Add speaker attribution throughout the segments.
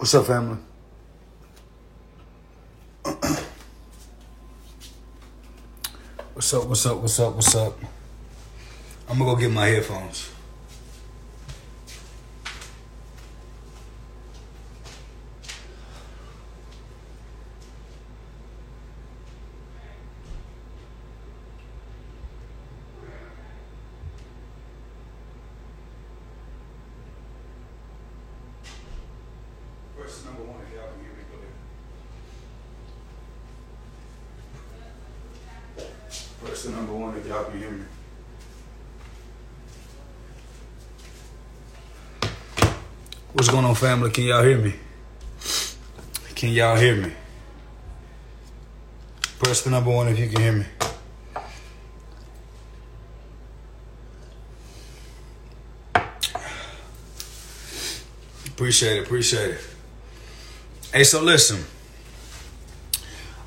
Speaker 1: What's up, family? what's up, what's up, what's up, what's up? I'm gonna go get my headphones. Question number one, if y'all can hear me, go ahead. Question number one, if y'all can hear me. What's going on, family? Can y'all hear me? Can y'all hear me? Press the number one if you can hear me. Appreciate it, appreciate it. Hey, so listen.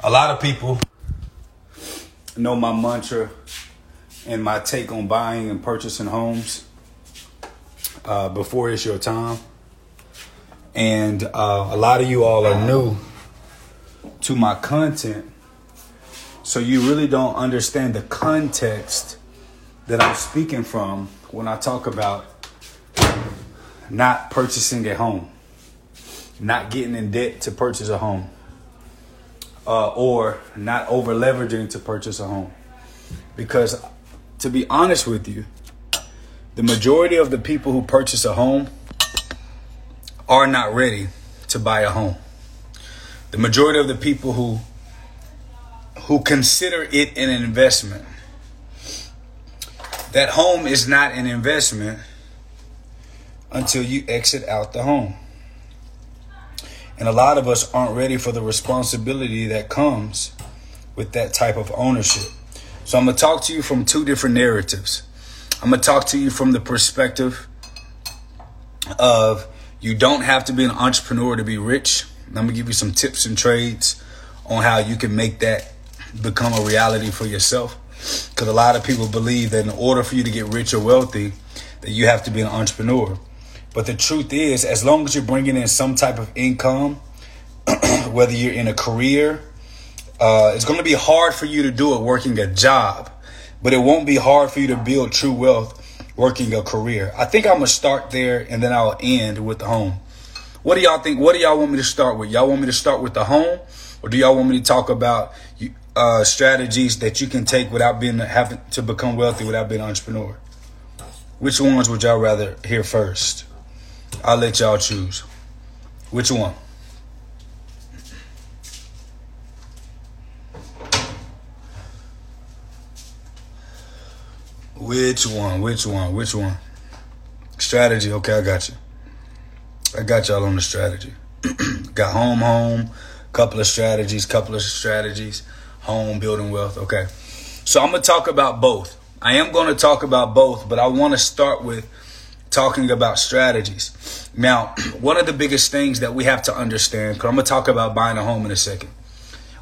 Speaker 1: A lot of people know my mantra and my take on buying and purchasing homes uh, before it's your time. And uh, a lot of you all are new to my content. So you really don't understand the context that I'm speaking from when I talk about not purchasing a home, not getting in debt to purchase a home, uh, or not over leveraging to purchase a home. Because to be honest with you, the majority of the people who purchase a home are not ready to buy a home. The majority of the people who who consider it an investment. That home is not an investment until you exit out the home. And a lot of us aren't ready for the responsibility that comes with that type of ownership. So I'm going to talk to you from two different narratives. I'm going to talk to you from the perspective of you don't have to be an entrepreneur to be rich. I'm to give you some tips and trades on how you can make that become a reality for yourself. Because a lot of people believe that in order for you to get rich or wealthy, that you have to be an entrepreneur. But the truth is, as long as you're bringing in some type of income, whether you're in a career, uh, it's going to be hard for you to do it working a job, but it won't be hard for you to build true wealth working a career. I think I'm to start there and then I'll end with the home. What do y'all think? What do y'all want me to start with? Y'all want me to start with the home, or do y'all want me to talk about uh, strategies that you can take without being having to become wealthy without being an entrepreneur? Which ones would y'all rather hear first? I'll let y'all choose. Which one? Which one? Which one? Which one? Strategy. Okay, I got you. I got y'all on the strategy. got home, home, couple of strategies, couple of strategies, home, building wealth. Okay. So I'm going to talk about both. I am going to talk about both, but I want to start with talking about strategies. Now, one of the biggest things that we have to understand, because I'm going to talk about buying a home in a second.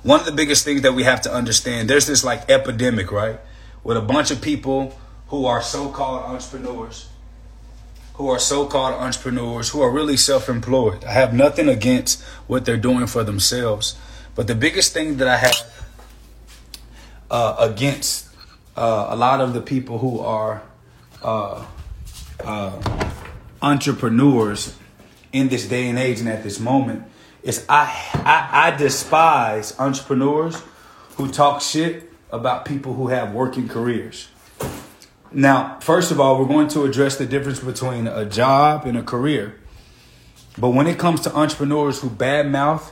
Speaker 1: One of the biggest things that we have to understand, there's this like epidemic, right? With a bunch of people who are so called entrepreneurs, who are so called entrepreneurs, who are really self employed. I have nothing against what they're doing for themselves. But the biggest thing that I have uh, against uh, a lot of the people who are uh, uh, entrepreneurs in this day and age and at this moment is I, I I despise entrepreneurs who talk shit about people who have working careers. Now, first of all, we're going to address the difference between a job and a career. But when it comes to entrepreneurs who badmouth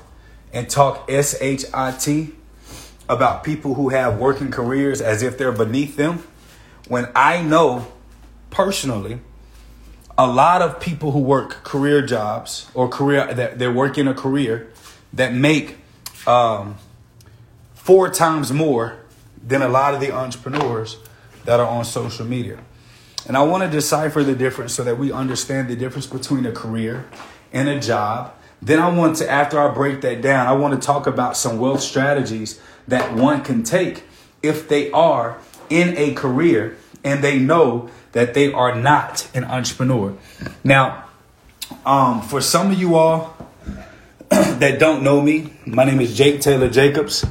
Speaker 1: and talk SHIT about people who have working careers as if they're beneath them, when I know personally a lot of people who work career jobs or career that they're working a career that make um, four times more than a lot of the entrepreneurs that are on social media. And I want to decipher the difference so that we understand the difference between a career and a job. Then I want to, after I break that down, I want to talk about some wealth strategies that one can take if they are in a career and they know that they are not an entrepreneur. Now, um, for some of you all, that don't know me, my name is Jake Taylor Jacobs.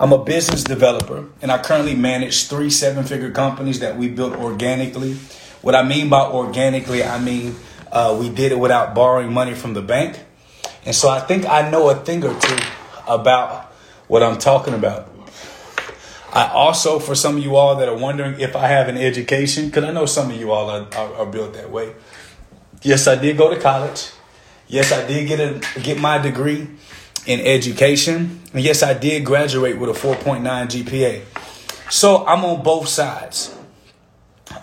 Speaker 1: I'm a business developer and I currently manage three seven figure companies that we built organically. What I mean by organically, I mean uh, we did it without borrowing money from the bank. And so I think I know a thing or two about what I'm talking about. I also, for some of you all that are wondering if I have an education, because I know some of you all are, are, are, built that way. Yes, I did go to college. Yes, I did get a get my degree in education. And yes, I did graduate with a 4.9 GPA. So I'm on both sides.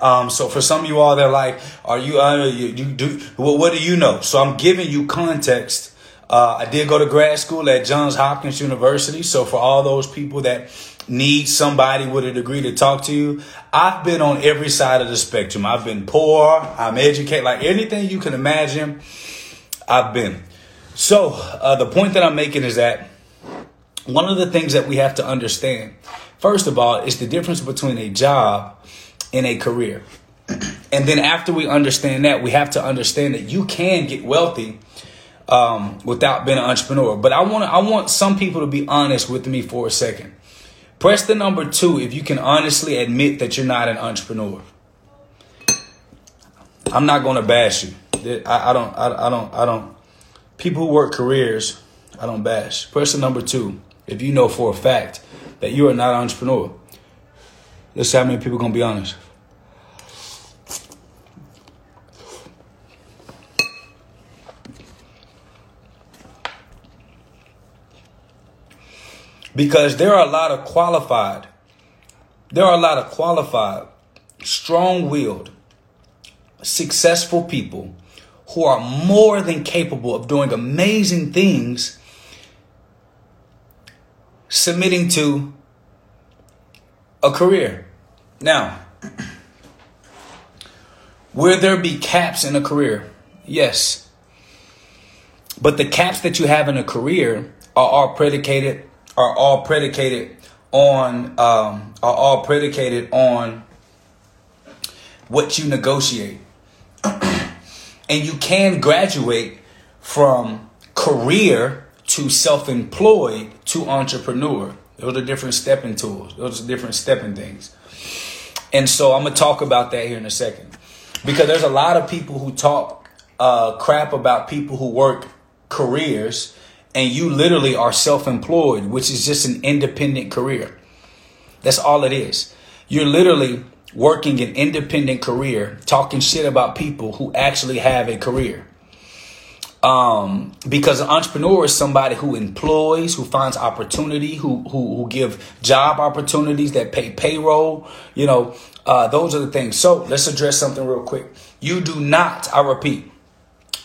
Speaker 1: Um, so for some of you all that are like, are you, uh, you, you do, well, what do you know? So I'm giving you context. Uh, I did go to grad school at Johns Hopkins University. So for all those people that need somebody with a degree to talk to you, I've been on every side of the spectrum. I've been poor. I'm educated, like anything you can imagine. I've been. So, uh, the point that I'm making is that one of the things that we have to understand, first of all, is the difference between a job and a career. And then after we understand that, we have to understand that you can get wealthy um, without being an entrepreneur. But I want I want some people to be honest with me for a second. Press the number two if you can honestly admit that you're not an entrepreneur. I'm not going to bash you. I, I don't. I, I don't. I don't people who work careers, I don't bash. Person number two, if you know for a fact that you are not an entrepreneur, let's see how many people are gonna be honest. Because there are a lot of qualified, there are a lot of qualified, strong willed, successful people who are more than capable of doing amazing things, submitting to a career. Now, will there be caps in a career? Yes. But the caps that you have in a career are all predicated are all predicated on um, are all predicated on what you negotiate and you can graduate from career to self-employed to entrepreneur. Those are different stepping tools. Those are different stepping things. And so I'm gonna talk about that here in a second, because there's a lot of people who talk uh, crap about people who work careers, and you literally are self-employed, which is just an independent career. That's all it is. You're literally working an independent career, talking shit about people who actually have a career. Um, because an entrepreneur is somebody who employs, who finds opportunity, who, who, who give job opportunities that pay payroll, you know, uh, those are the things. So let's address something real quick. You do not, I repeat,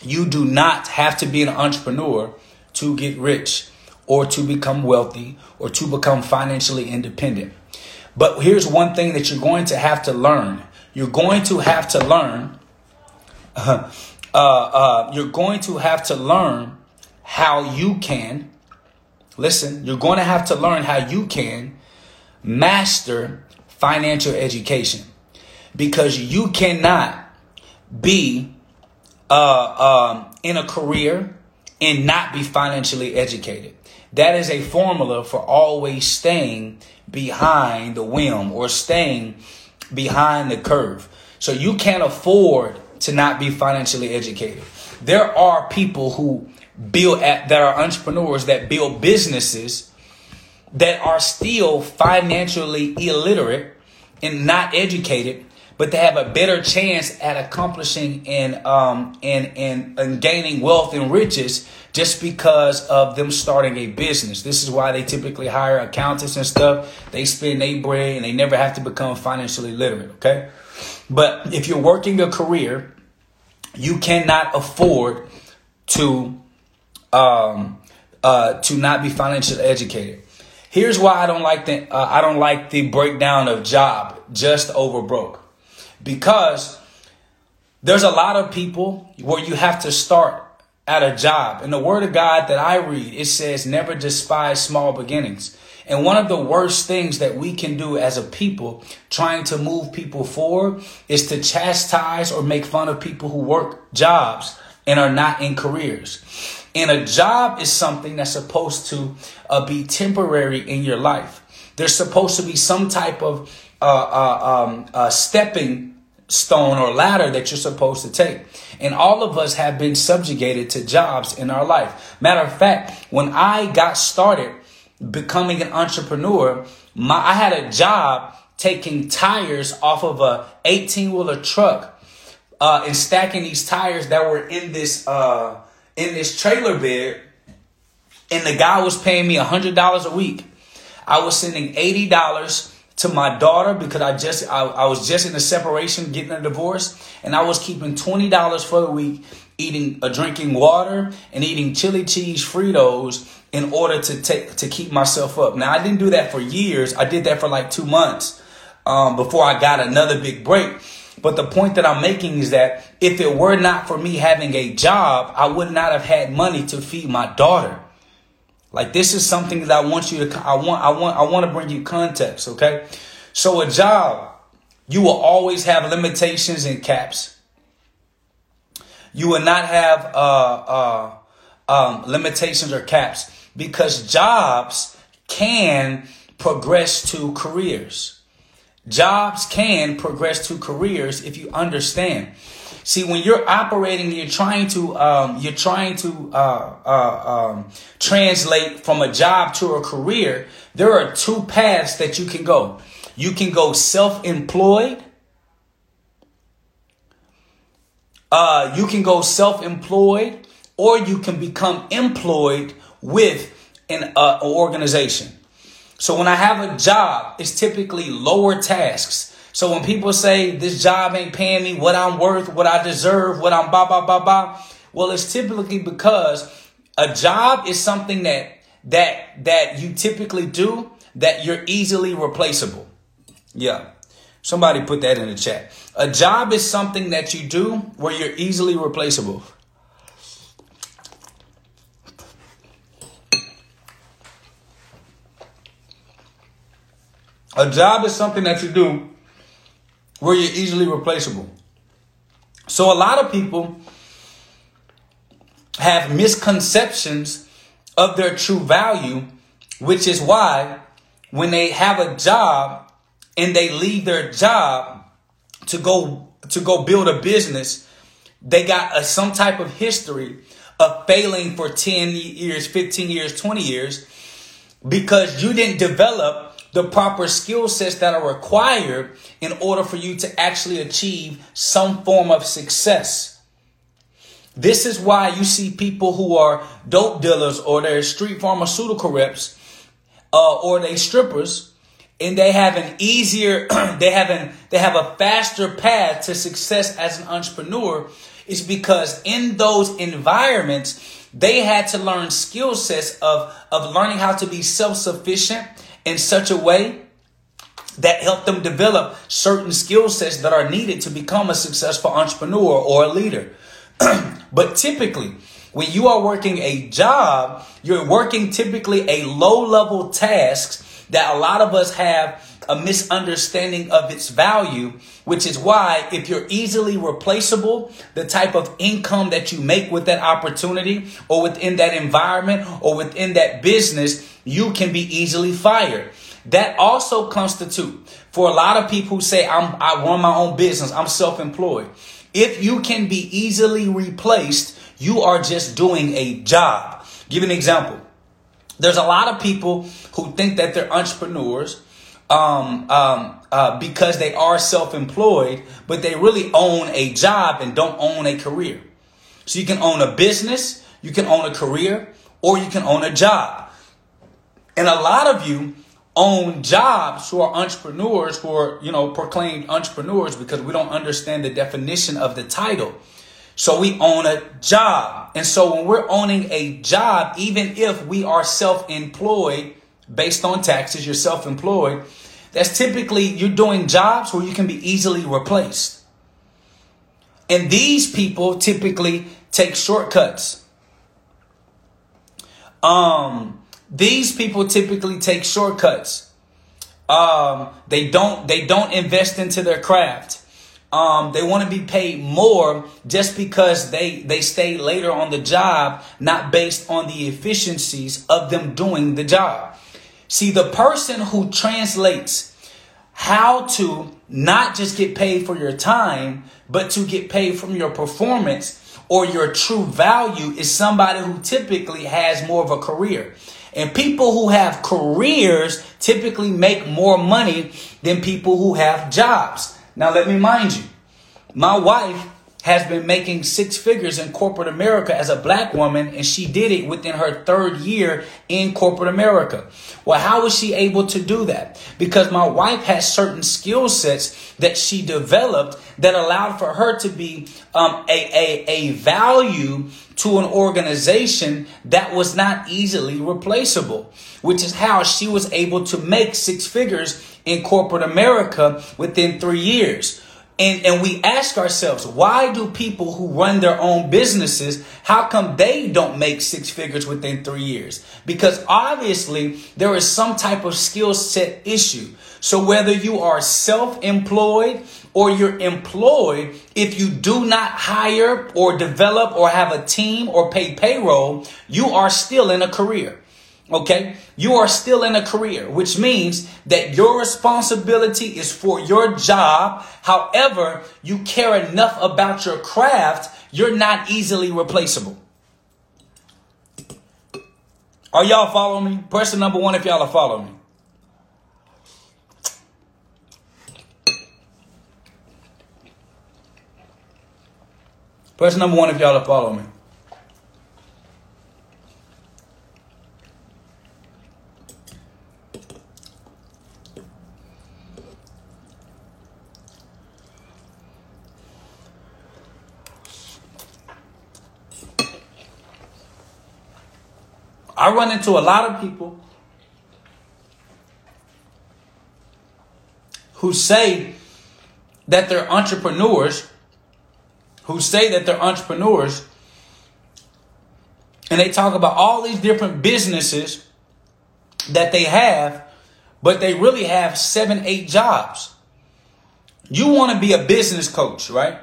Speaker 1: you do not have to be an entrepreneur to get rich or to become wealthy or to become financially independent. But here's one thing that you're going to have to learn. You're going to have to learn. Uh, uh, you're going to have to learn how you can. Listen, you're going to have to learn how you can master financial education because you cannot be uh, um, in a career and not be financially educated. That is a formula for always staying behind the whim or staying behind the curve. So you can't afford to not be financially educated. There are people who build at that are entrepreneurs that build businesses that are still financially illiterate and not educated but they have a better chance at accomplishing and um and and, and gaining wealth and riches just because of them starting a business. This is why they typically hire accountants and stuff. They spend their bread and they never have to become financially literate. Okay, but if you're working a career, you cannot afford to um uh to not be financially educated. Here's why I don't like the uh, I don't like the breakdown of job just over broke because there's a lot of people where you have to start at a job. And the word of God that I read, it says, never despise small beginnings. And one of the worst things that we can do as a people trying to move people forward is to chastise or make fun of people who work jobs and are not in careers.
Speaker 2: And a job is something that's supposed to uh, be temporary in your life. There's supposed to be some type of uh, uh, um, uh, stepping stone or ladder that you're supposed to take. And all of us have been subjugated to jobs in our life. Matter of fact, when I got started becoming an entrepreneur, my, I had a job taking tires off of a 18 wheeler truck uh, and stacking these tires that were in this uh, in this trailer bed. And the guy was paying me $100 a week. I was sending $80 to my daughter because I just I, I was just in a separation, getting a divorce, and I was keeping twenty dollars for the week, eating uh, drinking water and eating chili cheese Fritos in order to take to keep myself up. Now I didn't do that for years. I did that for like two months um, before I got another big break. But the point that I'm making is that if it were not for me having a job, I would not have had money to feed my daughter. Like this is something that I want you to I want I want I want to bring you context, okay? So a job, you will always have limitations and caps. You will not have uh, uh, um, limitations or caps because jobs can progress to careers. Jobs can progress to careers if you understand. See, when you're operating, you're trying to um, you're trying to uh, uh, um, translate from a job to a career. There are two paths that you can go. You can go self-employed. Uh, you can go self-employed, or you can become employed with an uh, organization. So when I have a job, it's typically lower tasks so when people say this job ain't paying me what I'm worth, what I deserve, what I'm ba ba ba ba, well, it's typically because a job is something that that that you typically do that you're easily replaceable. Yeah. Somebody put that in the chat. A job is something that you do where you're easily replaceable. A job is something that you do where you're easily replaceable. So a lot of people have misconceptions of their true value, which is why when they have a job and they leave their job to go to go build a business, they got a, some type of history of failing for 10 years, 15 years, 20 years because you didn't develop the proper skill sets that are required in order for you to actually achieve some form of success. This is why you see people who are dope dealers or they're street pharmaceutical reps uh, or they strippers and they have an easier they have an they have a faster path to success as an entrepreneur is because in those environments they had to learn skill sets of of learning how to be self-sufficient in such a way that help them develop certain skill sets that are needed to become a successful entrepreneur or a leader. but typically, when you are working a job, you're working typically a low level tasks that a lot of us have a misunderstanding of its value, which is why if you're easily replaceable, the type of income that you make with that opportunity or within that environment or within that business you can be easily fired. That also constitute for a lot of people who say I'm I run my own business, I'm self-employed. If you can be easily replaced, you are just doing a job. Give an example. There's a lot of people who think that they're entrepreneurs um, um, uh, because they are self-employed, but they really own a job and don't own a career. So you can own a business, you can own a career, or you can own a job. And a lot of you own jobs who are entrepreneurs who are, you know, proclaimed entrepreneurs because we don't understand the definition of the title. So we own a job. And so when we're owning a job, even if we are self-employed based on taxes, you're self-employed, that's typically you're doing jobs where you can be easily replaced. And these people typically take shortcuts. Um, these people typically take shortcuts. Um, they don't they don't invest into their craft. um, they want to be paid more just because they they stay later on the job, not based on the efficiencies of them doing the job. See, the person who translates how to not just get paid for your time, but to get paid from your performance or your true value is somebody who typically has more of a career. And people who have careers typically make more money than people who have jobs. Now, let me mind you, my wife has been making six figures in corporate America as a black woman, and she did it within her third year in corporate America. Well, how was she able to do that? Because my wife has certain skill sets that she developed that allowed for her to be um, a, a, a value to an organization that was not easily replaceable, which is how she was able to make six figures in corporate America within three years. And, and we ask ourselves, why do people who run their own businesses, how come they don't make six figures within three years? Because obviously there is some type of skill set issue. So whether you are self-employed or you're employed, if you do not hire or develop or have a team or pay payroll, you are still in a career. Okay. You are still in a career, which means that your responsibility is for your job. However, you care enough about your craft, you're not easily replaceable. Are y'all following me? Person number one, if y'all are following me. Person number one, if y'all are following me. I run into a lot of people who say that they're entrepreneurs, who say that they're entrepreneurs, and they talk about all these different businesses that they have, but they really have seven, eight jobs. You want to be a business coach, right?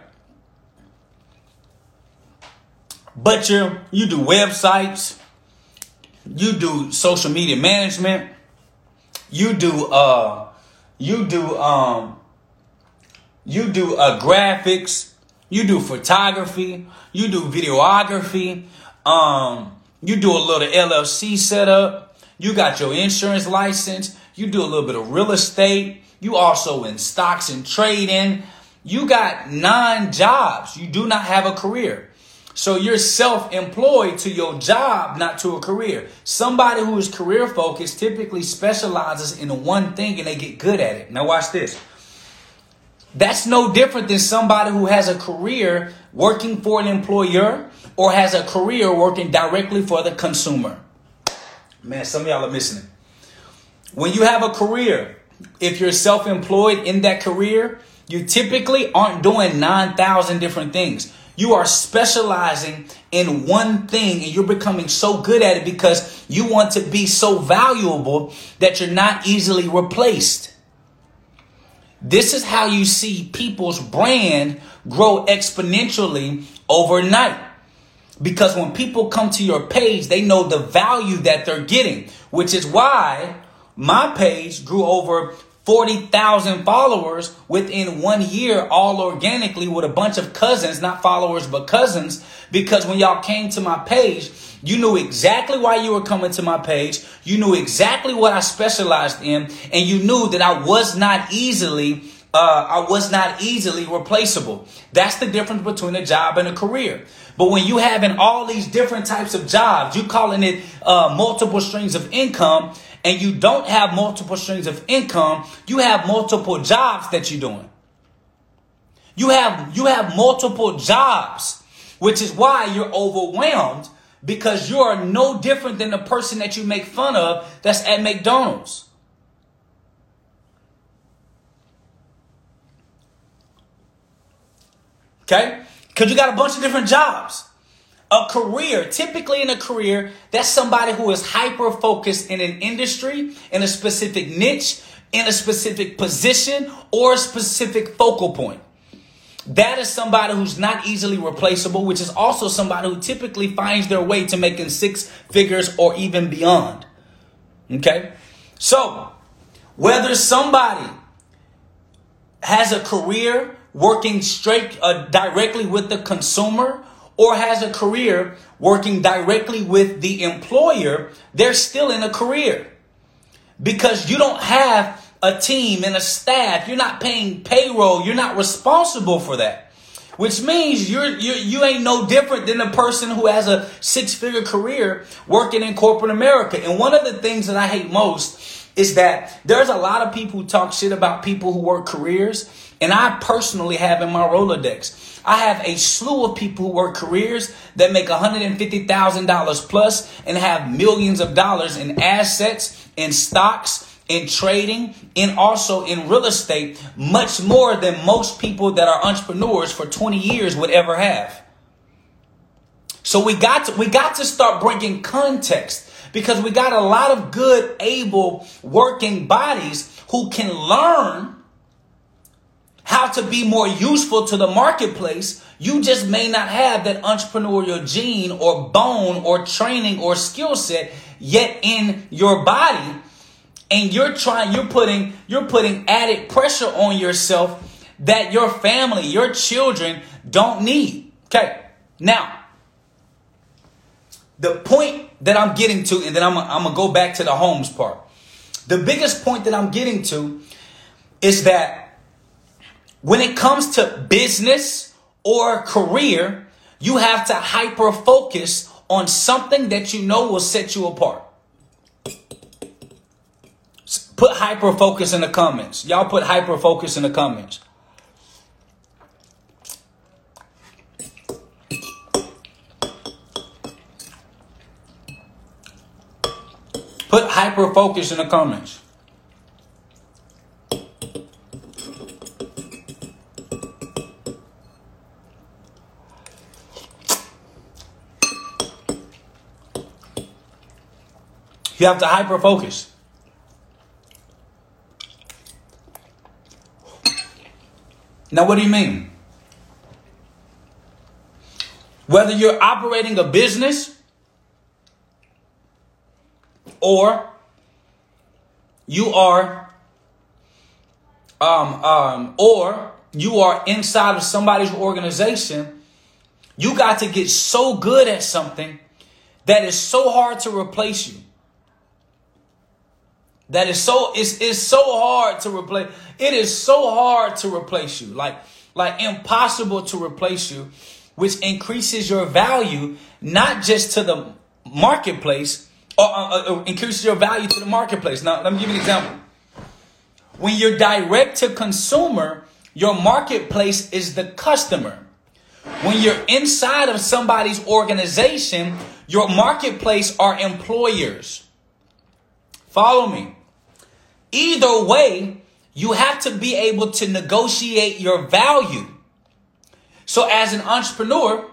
Speaker 2: But you you do websites, you do social media management, you do uh you do um you do uh graphics, you do photography, you do videography, um you do a little LLC setup, you got your insurance license, you do a little bit of real estate, you also in stocks and trading. You got nine jobs. You do not have a career. So you're self-employed to your job, not to a career. Somebody who is career focused typically specializes in one thing and they get good at it. Now watch this. That's no different than somebody who has a career working for an employer or has a career working directly for the consumer. Man, some of y'all are missing it. When you have a career, if you're self-employed in that career, you typically aren't doing 9,000 different things. You are specializing in one thing and you're becoming so good at it because you want to be so valuable that you're not easily replaced. This is how you see people's brand grow exponentially overnight. Because when people come to your page, they know the value that they're getting, which is why my page grew over 40,000 followers within one year, all organically with a bunch of cousins, not followers, but cousins. Because when y'all came to my page, you knew exactly why you were coming to my page. You knew exactly what I specialized in, and you knew that I was not easily uh, I was not easily replaceable. That's the difference between a job and a career. But when you having all these different types of jobs, you calling it uh, multiple streams of income, and you don't have multiple streams of income, you have multiple jobs that you're doing. You have you have multiple jobs, which is why you're overwhelmed because you are no different than the person that you make fun of that's at McDonald's. Okay? Because you got a bunch of different jobs. A career, typically in a career, that's somebody who is hyper focused in an industry, in a specific niche, in a specific position, or a specific focal point. that is somebody who's not easily replaceable, which is also somebody who typically finds their way to making six figures or even beyond. Okay? So, whether somebody has a career working straight uh, directly with the consumer or has a career working directly with the employer, they're still in a career. Because you don't have a team and a staff, you're not paying payroll, you're not responsible for that. Which means you're, you you ain't no different than the person who has a six figure career working in corporate America. And one of the things that I hate most is that there's a lot of people who talk shit about people who work careers. And I personally have in my Rolodex I have a slew of people who work careers that make $150,000 plus and have millions of dollars in assets, in stocks, in trading, and also in real estate, much more than most people that are entrepreneurs for 20 years would ever have. So we got to, we got to start bringing context because we got a lot of good, able, working bodies who can learn how to be more useful to the marketplace, you just may not have that entrepreneurial gene or bone or training or skill set yet in your body. And you're trying, you're putting, you're putting added pressure on yourself that your family, your children don't need. Okay. Now, the point that I'm getting to, and then I'm, I'm gonna go back to the homes part. The biggest point that I'm getting to is that when it comes to business or career, you have to hyper focus on something that you know will set you apart. Put hyper focus in the comments. Y'all put hyper focus in the comments. Put hyper focus in the comments. You have to hyper focus. Now, what do you mean? Whether you're operating a business or you are, um, um, or you are inside of somebody's organization, you got to get so good at something that is so hard to replace you that is so it's, it's so hard to replace it is so hard to replace you. Like like impossible to replace you which increases your value not just to the marketplace or uh, uh, uh, increases your value to the marketplace. Now let me give you an example. When you're direct to consumer your marketplace is the customer. When you're inside of somebody's organization your marketplace are employers. Follow me Either way, you have to be able to negotiate your value. So as an entrepreneur,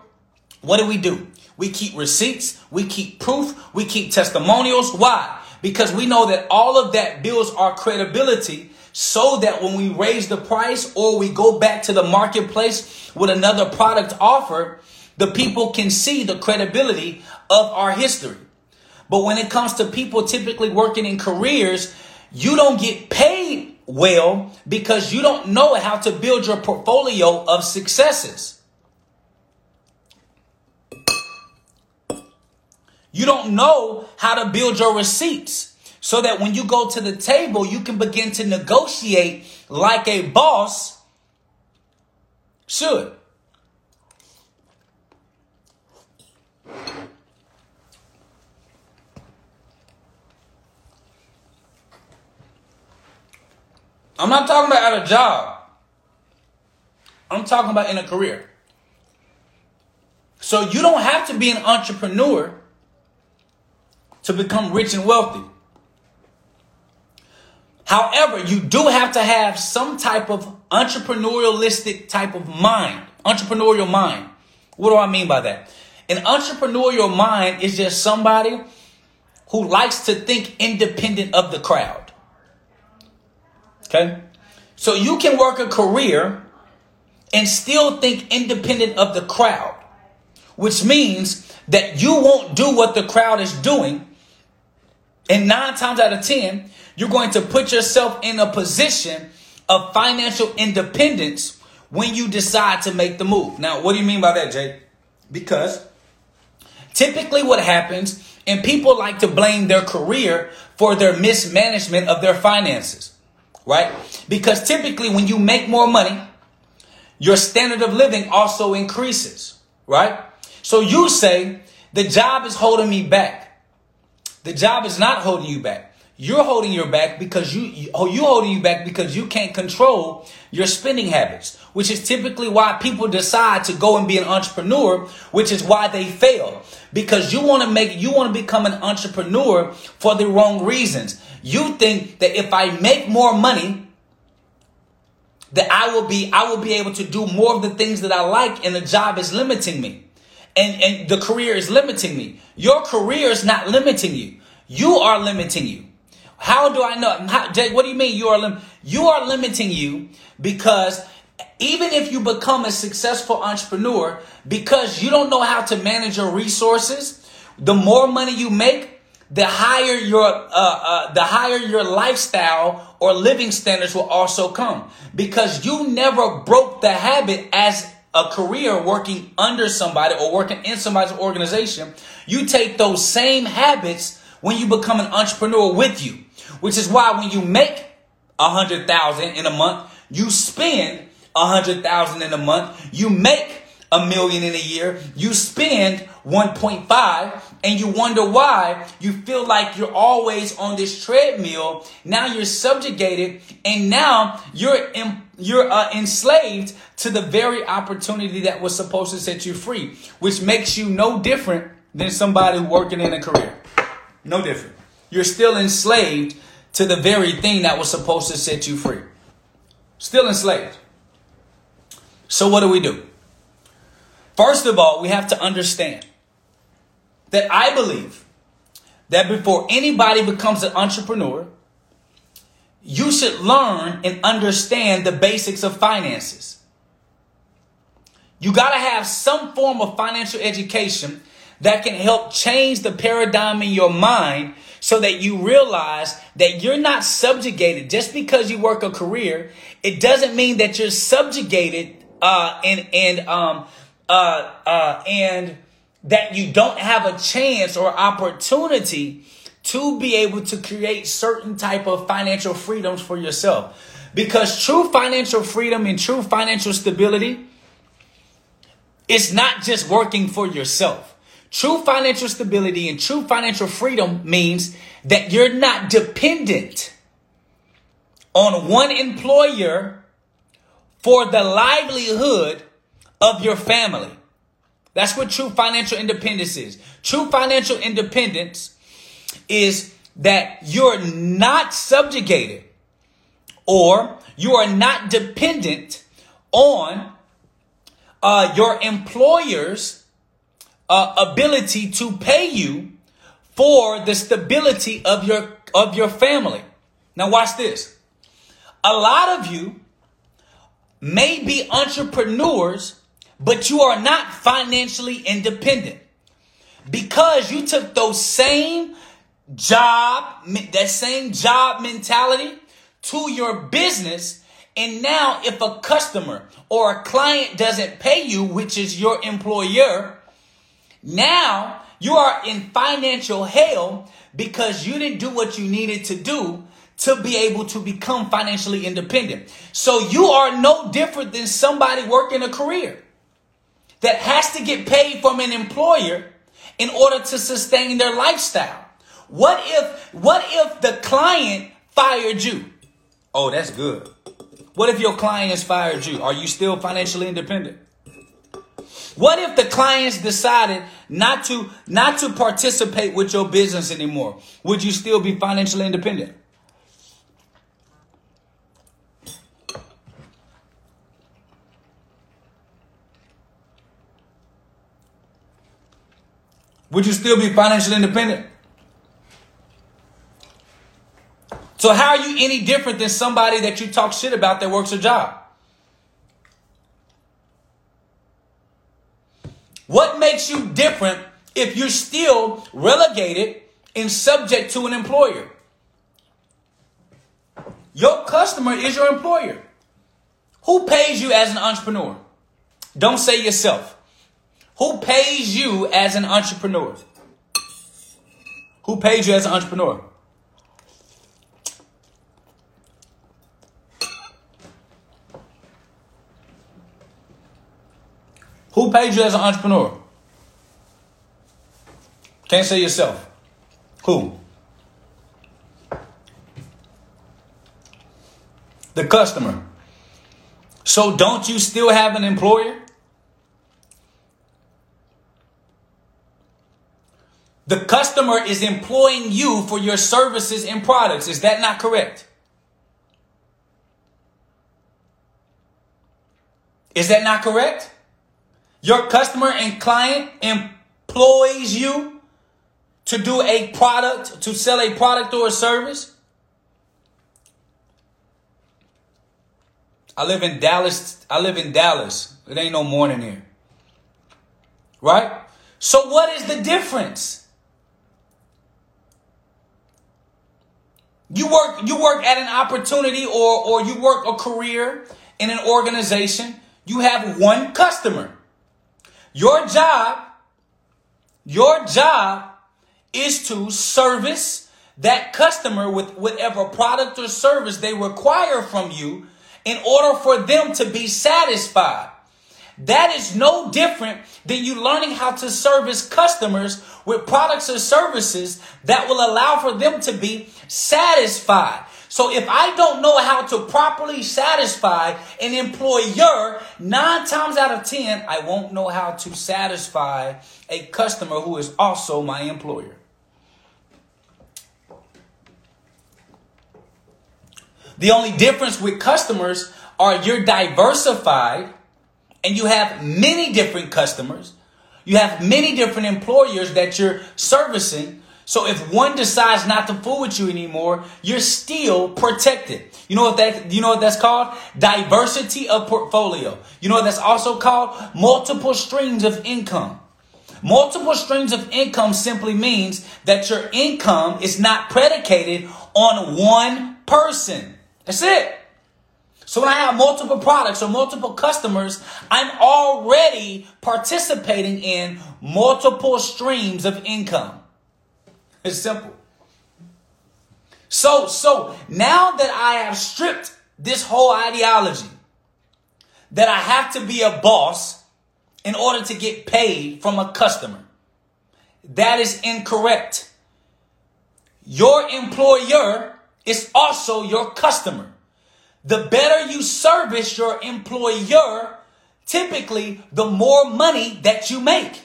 Speaker 2: what do we do? We keep receipts, we keep proof, we keep testimonials. Why? Because we know that all of that builds our credibility so that when we raise the price or we go back to the marketplace with another product offer, the people can see the credibility of our history. But when it comes to people typically working in careers you don't get paid well because you don't know how to build your portfolio of successes. You don't know how to build your receipts so that when you go to the table, you can begin to negotiate like a boss should. I'm not talking about at a job. I'm talking about in a career. So you don't have to be an entrepreneur to become rich and wealthy. However, you do have to have some type of entrepreneurialistic type of mind, entrepreneurial mind. What do I mean by that? An entrepreneurial mind is just somebody who likes to think independent of the crowd. Okay? So you can work a career and still think independent of the crowd, which means that you won't do what the crowd is doing. And nine times out of 10, you're going to put yourself in a position of financial independence when you decide to make the move. Now, what do you mean by that, Jake? Because typically what happens, and people like to blame their career for their mismanagement of their finances, right? Because typically when you make more money, your standard of living also increases, right? So you say, the job is holding me back. The job is not holding you back. You're holding your back because you, you oh, you holding you back because you can't control your spending habits, which is typically why people decide to go and be an entrepreneur, which is why they fail. Because you want to make you want to become an entrepreneur for the wrong reasons. You think that if I make more money, that I will be I will be able to do more of the things that I like and the job is limiting me. And and the career is limiting me. Your career is not limiting you. You are limiting you. How do I know? How, Jay, what do you mean you are lim- you are limiting you because even if you become a successful entrepreneur because you don't know how to manage your resources, the more money you make, the higher your uh, uh, the higher your lifestyle or living standards will also come because you never broke the habit as a career working under somebody or working in somebody's organization. You take those same habits when you become an entrepreneur with you. Which is why when you make a hundred thousand in a month, you spend a hundred thousand in a month, you make a million in a year, you spend 1.5 and you wonder why you feel like you're always on this treadmill. Now you're subjugated and now you're in, you're uh, enslaved to the very opportunity that was supposed to set you free, which makes you no different than somebody working in a career. No different. You're still enslaved to the very thing that was supposed to set you free. Still enslaved. So, what do we do? First of all, we have to understand that I believe that before anybody becomes an entrepreneur, you should learn and understand the basics of finances. You got to have some form of financial education that can help change the paradigm in your mind so that you realize that you're not subjugated just because you work a career. It doesn't mean that you're subjugated uh, and and um, uh, uh, and that you don't have a chance or opportunity to be able to create certain type of financial freedoms for yourself. Because true financial freedom and true financial stability is not just working for yourself. True financial stability and true financial freedom means that you're not dependent on one employer for the livelihood of your family. That's what true financial independence is. True financial independence is that you're not subjugated or you are not dependent on uh, your employer's uh, ability to pay you for the stability of your of your family. Now watch this. A lot of you may be entrepreneurs, but you are not financially independent because you took those same job, that same job mentality to your business. And now if a customer or a client doesn't pay you, which is your employer, now you are in financial hell because you didn't do what you needed to do to be able to become financially independent. So you are no different than somebody working a career that has to get paid from an employer in order to sustain their lifestyle. What if what if the client fired you? Oh, that's good. What if your client has fired you? Are you still financially independent? What if the clients decided not to not to participate with your business anymore? Would you still be financially independent? Would you still be financially independent? So how are you any different than somebody that you talk shit about that works a job? What makes you different if you're still relegated and subject to an employer? Your customer is your employer. Who pays you as an entrepreneur? Don't say yourself. Who pays you as an entrepreneur? Who pays you as an entrepreneur? Who paid you as an entrepreneur? Can't say yourself. Who? The customer. So don't you still have an employer? The customer is employing you for your services and products. Is that not correct? Is that not correct? Your customer and client employs you to do a product, to sell a product or a service. I live in Dallas. I live in Dallas. It ain't no morning here. Right? So what is the difference? You work you work at an opportunity or or you work a career in an organization, you have one customer. Your job, your job is to service that customer with whatever product or service they require from you in order for them to be satisfied. That is no different than you learning how to service customers with products or services that will allow for them to be satisfied. So if I don't know how to properly satisfy an employer, nine times out of 10, I won't know how to satisfy a customer who is also my employer. The only difference with customers are you're diversified and you have many different customers. You have many different employers that you're servicing so if one decides not to fool with you anymore, you're still protected. You know what that you know what that's called? Diversity of portfolio. You know what that's also called? Multiple streams of income. Multiple streams of income simply means that your income is not predicated on one person. That's it. So when I have multiple products or multiple customers, I'm already participating in multiple streams of income. It's simple. So, so now that I have stripped this whole ideology that I have to be a boss in order to get paid from a customer, that is incorrect. Your employer is also your customer. The better you service your employer, typically the more money that you make.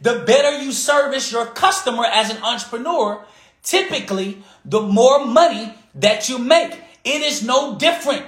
Speaker 2: The better you service your customer as an entrepreneur, typically the more money that you make. It is no different.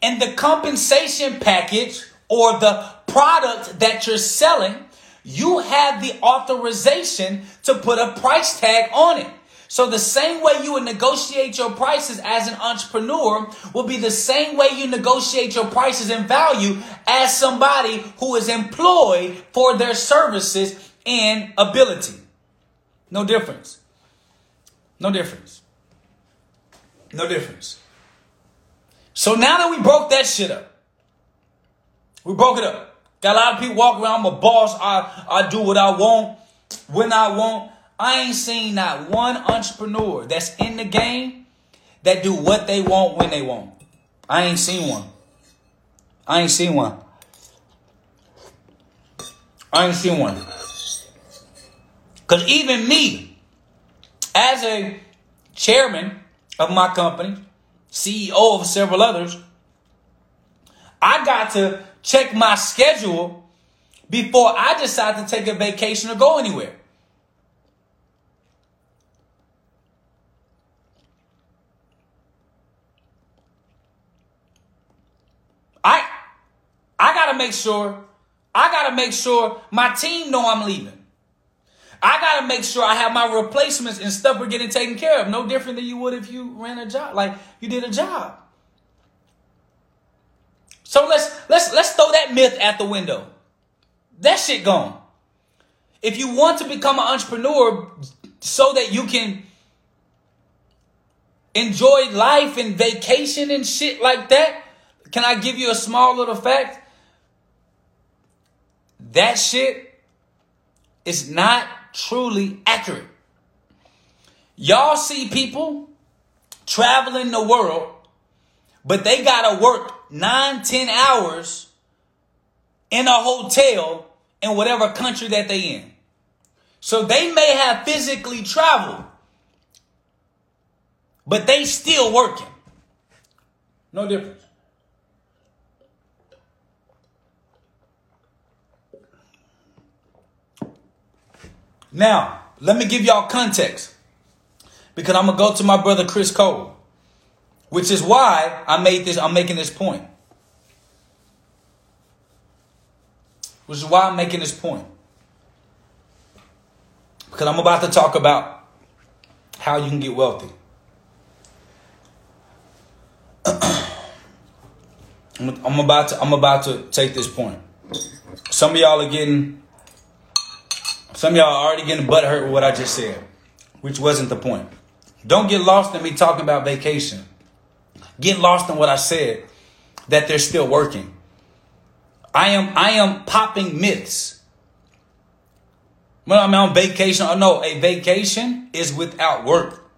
Speaker 2: And the compensation package or the product that you're selling, you have the authorization to put a price tag on it. So the same way you would negotiate your prices as an entrepreneur will be the same way you negotiate your prices and value as somebody who is employed for their services and ability. No difference. No difference. No difference. So now that we broke that shit up, we broke it up. Got a lot of people walking around, I'm a boss, I, I do what I want, when I want. I ain't seen not one entrepreneur that's in the game that do what they want when they want. I ain't seen one. I ain't seen one. I ain't seen one. Because even me, as a chairman of my company, CEO of several others, I got to check my schedule before I decide to take a vacation or go anywhere. Gotta make sure, I gotta make sure my team know I'm leaving. I gotta make sure I have my replacements and stuff are getting taken care of. No different than you would if you ran a job, like you did a job. So let's let's let's throw that myth at the window. That shit gone. If you want to become an entrepreneur so that you can enjoy life and vacation and shit like that, can I give you a small little fact? That shit is not truly accurate. Y'all see people traveling the world, but they gotta work nine, ten hours in a hotel in whatever country that they in. So they may have physically traveled, but they still working. No difference. Now, let me give y'all context because I'm gonna go to my brother Chris Cole, which is why I made this. I'm making this point, which is why I'm making this point because I'm about to talk about how you can get wealthy. I'm about to I'm about to take this point. Some of y'all are getting some y'all already getting butthurt with what I just said, which wasn't the point. Don't get lost in me talking about vacation. Get lost in what I said that they're still working. I am I am popping myths. When I'm on vacation, oh no, a vacation is without work.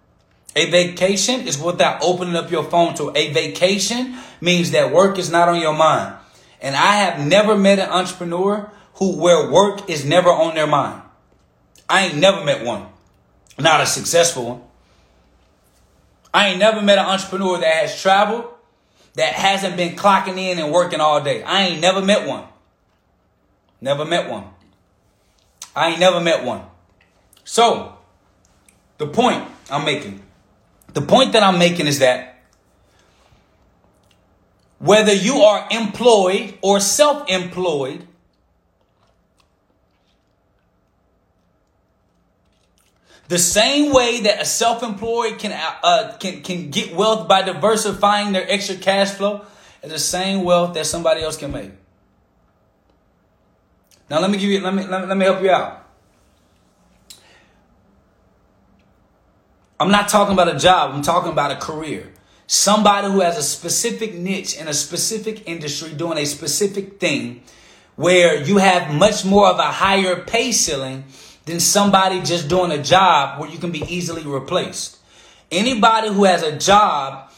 Speaker 2: A vacation is without opening up your phone to a vacation means that work is not on your mind. And I have never met an entrepreneur who where work is never on their mind. I ain't never met one. Not a successful one. I ain't never met an entrepreneur that has traveled that hasn't been clocking in and working all day. I ain't never met one. Never met one. I ain't never met one. So, the point I'm making, the point that I'm making is that whether you are employed or self employed, The same way that a self-employed can uh, can can get wealth by diversifying their extra cash flow is the same wealth that somebody else can make. Now let me give you let me let me, let me help you out. I'm not talking about a job, I'm talking about a career. Somebody who has a specific niche in a specific industry doing a specific thing where you have much more of a higher pay ceiling than somebody just doing a job where you can be easily replaced. Anybody who has a job,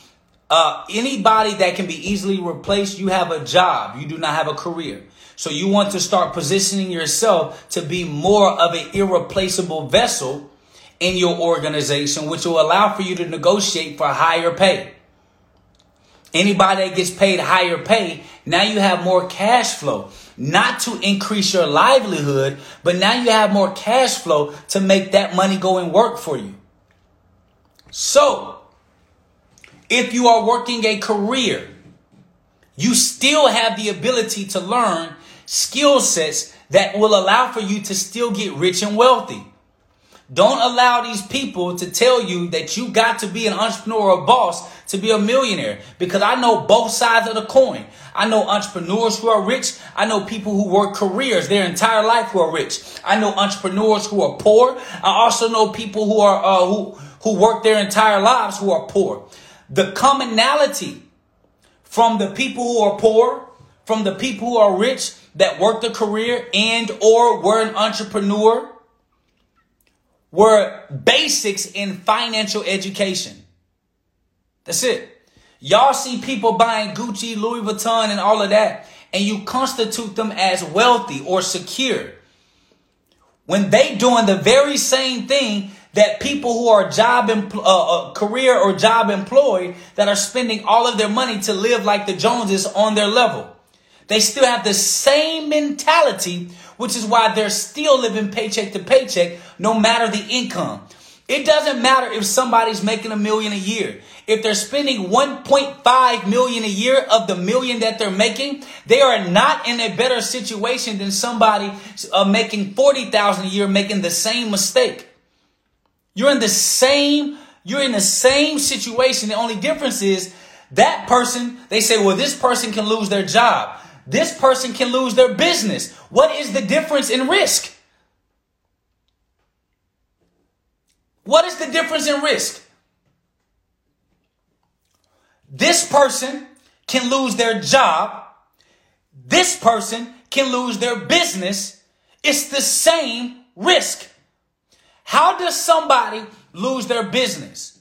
Speaker 2: uh, anybody that can be easily replaced, you have a job. You do not have a career. So you want to start positioning yourself to be more of an irreplaceable vessel in your organization, which will allow for you to negotiate for higher pay. Anybody that gets paid higher pay, now you have more cash flow not to increase your livelihood, but now you have more cash flow to make that money go and work for you. So, if you are working a career, you still have the ability to learn skill sets that will allow for you to still get rich and wealthy. Don't allow these people to tell you that you got to be an entrepreneur or a boss to be a millionaire because I know both sides of the coin. I know entrepreneurs who are rich. I know people who work careers their entire life who are rich. I know entrepreneurs who are poor. I also know people who are uh, who who work their entire lives who are poor. The commonality from the people who are poor, from the people who are rich that worked a career and or were an entrepreneur were basics in financial education. That's it. Y'all see people buying Gucci, Louis Vuitton, and all of that, and you constitute them as wealthy or secure. When they doing the very same thing that people who are job empl- uh, uh, career or job employed that are spending all of their money to live like the Joneses on their level. They still have the same mentality which is why they're still living paycheck to paycheck no matter the income. It doesn't matter if somebody's making a million a year. If they're spending 1.5 million a year of the million that they're making, they are not in a better situation than somebody uh, making 40,000 a year making the same mistake. You're in the same, you're in the same situation. The only difference is That person, they say, well, this person can lose their job. This person can lose their business. What is the difference in risk? What is the difference in risk? This person can lose their job. This person can lose their business. It's the same risk. How does somebody lose their business?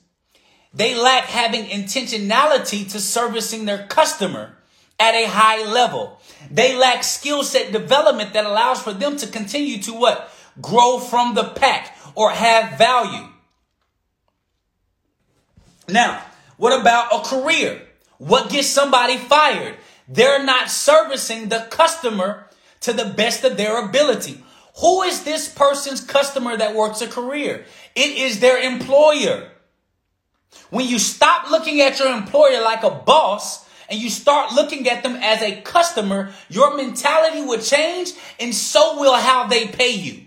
Speaker 2: They lack having intentionality to servicing their customer at a high level. They lack skill set development that allows for them to continue to what? Grow from the pack or have value. Now, what about a career? What gets somebody fired? They're not servicing the customer to the best of their ability. Who is this person's customer that works a career? It is their employer. When you stop looking at your employer like a boss and you start looking at them as a customer, your mentality will change and so will how they pay you.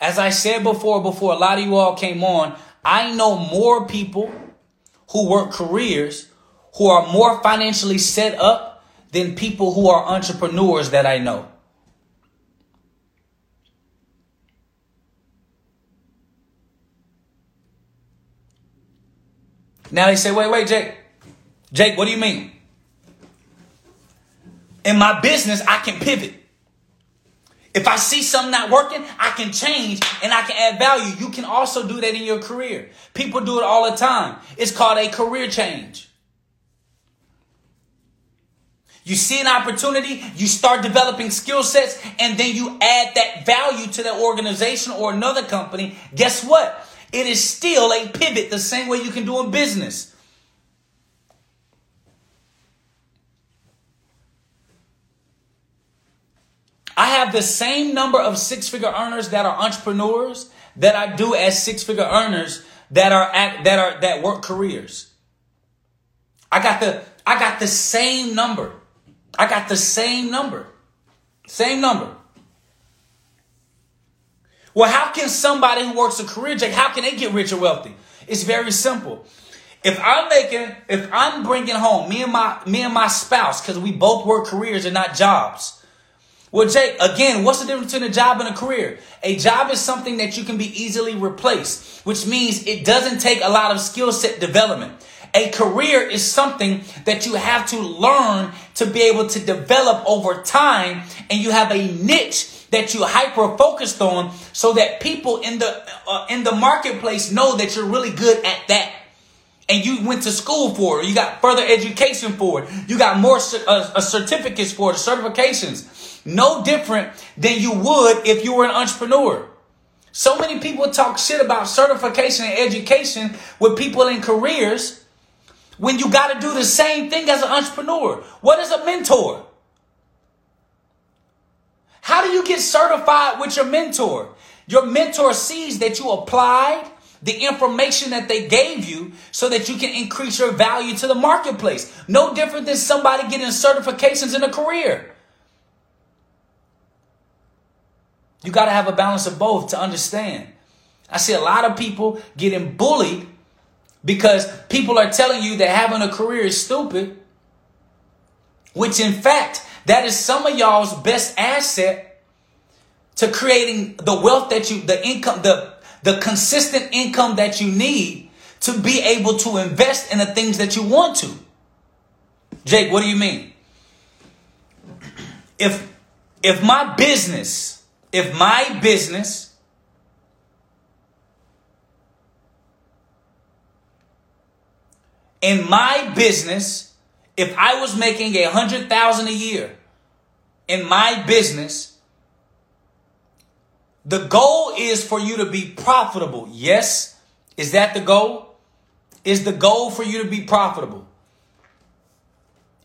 Speaker 2: As I said before, before a lot of you all came on, I know more people who work careers who are more financially set up than people who are entrepreneurs that I know. Now they say, wait, wait, Jake. Jake, what do you mean? In my business, I can pivot. If I see something not working, I can change and I can add value. You can also do that in your career. People do it all the time. It's called a career change. You see an opportunity, you start developing skill sets, and then you add that value to that organization or another company. Guess what? It is still a pivot the same way you can do in business. I have the same number of six figure earners that are entrepreneurs that I do as six figure earners that are at, that are that work careers. I got the I got the same number. I got the same number. Same number. Well, how can somebody who works a career, Jake, how can they get rich or wealthy? It's very simple. If I'm making, if I'm bringing home me and my me and my spouse, because we both work careers and not jobs. Well, Jake, again, what's the difference between a job and a career? A job is something that you can be easily replaced, which means it doesn't take a lot of skill set development. A career is something that you have to learn to be able to develop over time, and you have a niche that you hyper focused on so that people in the uh, in the marketplace know that you're really good at that. And you went to school for it. You got further education for it. You got more uh, uh, certificates for it certifications. No different than you would if you were an entrepreneur. So many people talk shit about certification and education with people in careers when you got to do the same thing as an entrepreneur. What is a mentor how do you get certified with your mentor? Your mentor sees that you applied the information that they gave you so that you can increase your value to the marketplace. No different than somebody getting certifications in a career. You got to have a balance of both to understand. I see a lot of people getting bullied because people are telling you that having a career is stupid, which in fact that is some of y'all's best asset to creating the wealth that you, the income, the, the consistent income that you need to be able to invest in the things that you want to. Jake, what do you mean? If, if my business, if my business in my business if I was making a hundred thousand a year in my business, the goal is for you to be profitable. Yes. Is that the goal? Is the goal for you to be profitable?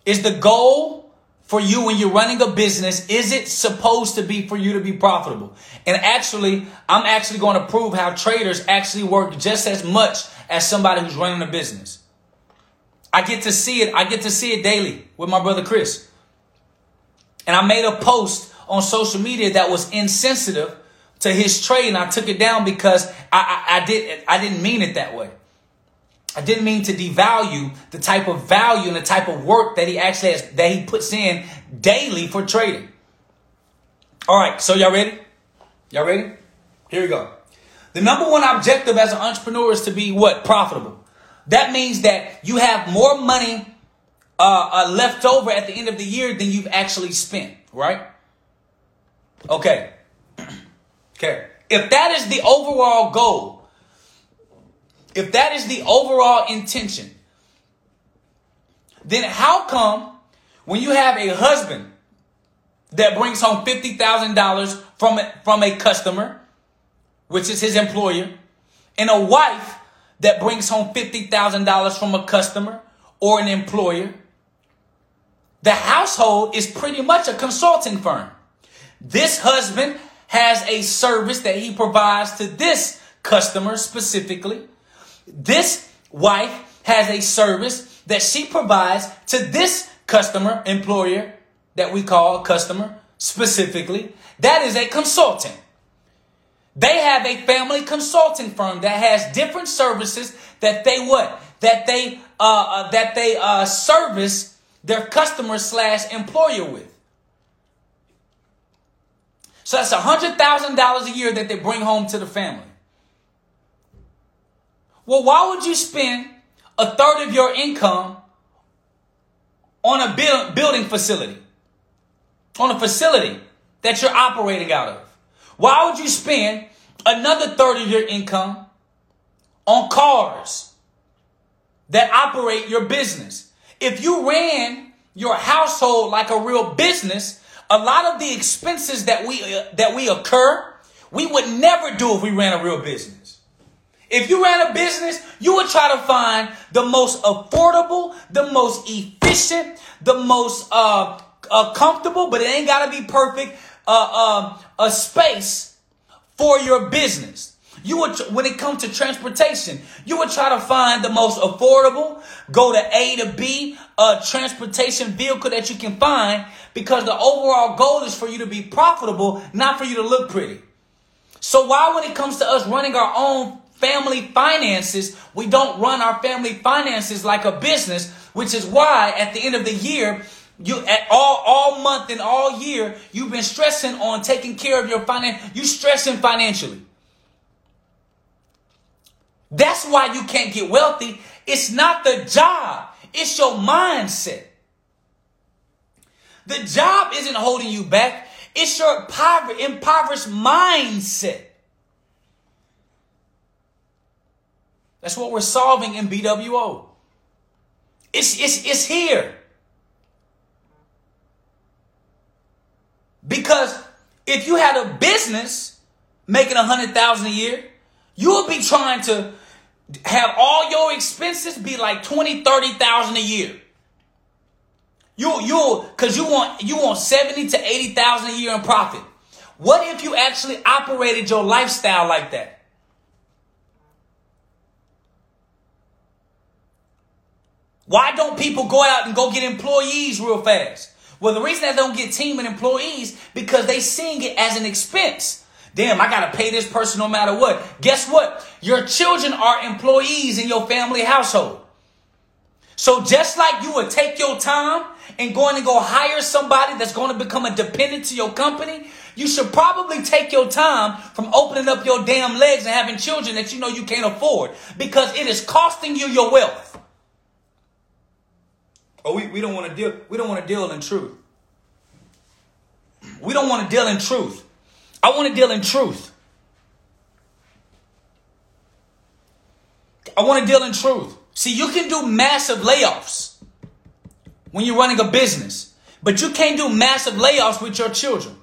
Speaker 2: Is the goal for you when you're running a business, is it supposed to be for you to be profitable? And actually, I'm actually going to prove how traders actually work just as much as somebody who's running a business. I get to see it. I get to see it daily with my brother Chris. And I made a post on social media that was insensitive to his trade and I took it down because I, I, I did I didn't mean it that way. I didn't mean to devalue the type of value and the type of work that he actually has that he puts in daily for trading. All right, so y'all ready? Y'all ready? Here we go. The number one objective as an entrepreneur is to be what? Profitable. That means that you have more money uh, uh, left over at the end of the year than you've actually spent, right? Okay. okay. If that is the overall goal, if that is the overall intention, then how come when you have a husband that brings home $50,000 from from a customer, which is his employer, and a wife that brings home $50,000 from a customer or an employer, the household is pretty much a consulting firm. This husband has a service that he provides to this customer specifically. This wife has a service that she provides to this customer, employer, that we call customer specifically. That is a consultant. They have a family consulting firm that has different services that they what? That they uh, uh that they uh service their customer slash employer with. So that's a $100,000 a year that they bring home to the family. Well, why would you spend a third of your income on a build, building facility? On a facility that you're operating out of? Why would you spend another third of your income on cars that operate your business? If you ran your household like a real business, a lot of the expenses that we uh, that we occur, we would never do if we ran a real business. If you ran a business, you would try to find the most affordable, the most efficient, the most uh, uh comfortable, but it ain't got to be perfect. Uh, um, a space for your business. You would, when it comes to transportation, you would try to find the most affordable, go to A to B, uh, transportation vehicle that you can find because the overall goal is for you to be profitable, not for you to look pretty. So why, when it comes to us running our own family finances, we don't run our family finances like a business, which is why at the end of the year, you at all all month and all year, you've been stressing on taking care of your finance. You stressing financially. That's why you can't get wealthy. It's not the job, it's your mindset. The job isn't holding you back, it's your impover- impoverished mindset. That's what we're solving in BWO. It's, it's, it's here. Because if you had a business making a hundred thousand a year, you would be trying to have all your expenses be like 20, 30,000 a year. You you cuz you want you want 70 to 80,000 a year in profit. What if you actually operated your lifestyle like that? Why don't people go out and go get employees real fast? Well, the reason they don't get team and employees because they seeing it as an expense. Damn, I gotta pay this person no matter what. Guess what? Your children are employees in your family household. So just like you would take your time and going to go hire somebody that's going to become a dependent to your company, you should probably take your time from opening up your damn legs and having children that you know you can't afford because it is costing you your wealth. Oh, we, we don't want to deal, we don't want to deal in truth. We don't want to deal in truth. I want to deal in truth. I want to deal in truth. See, you can do massive layoffs when you're running a business, but you can't do massive layoffs with your children.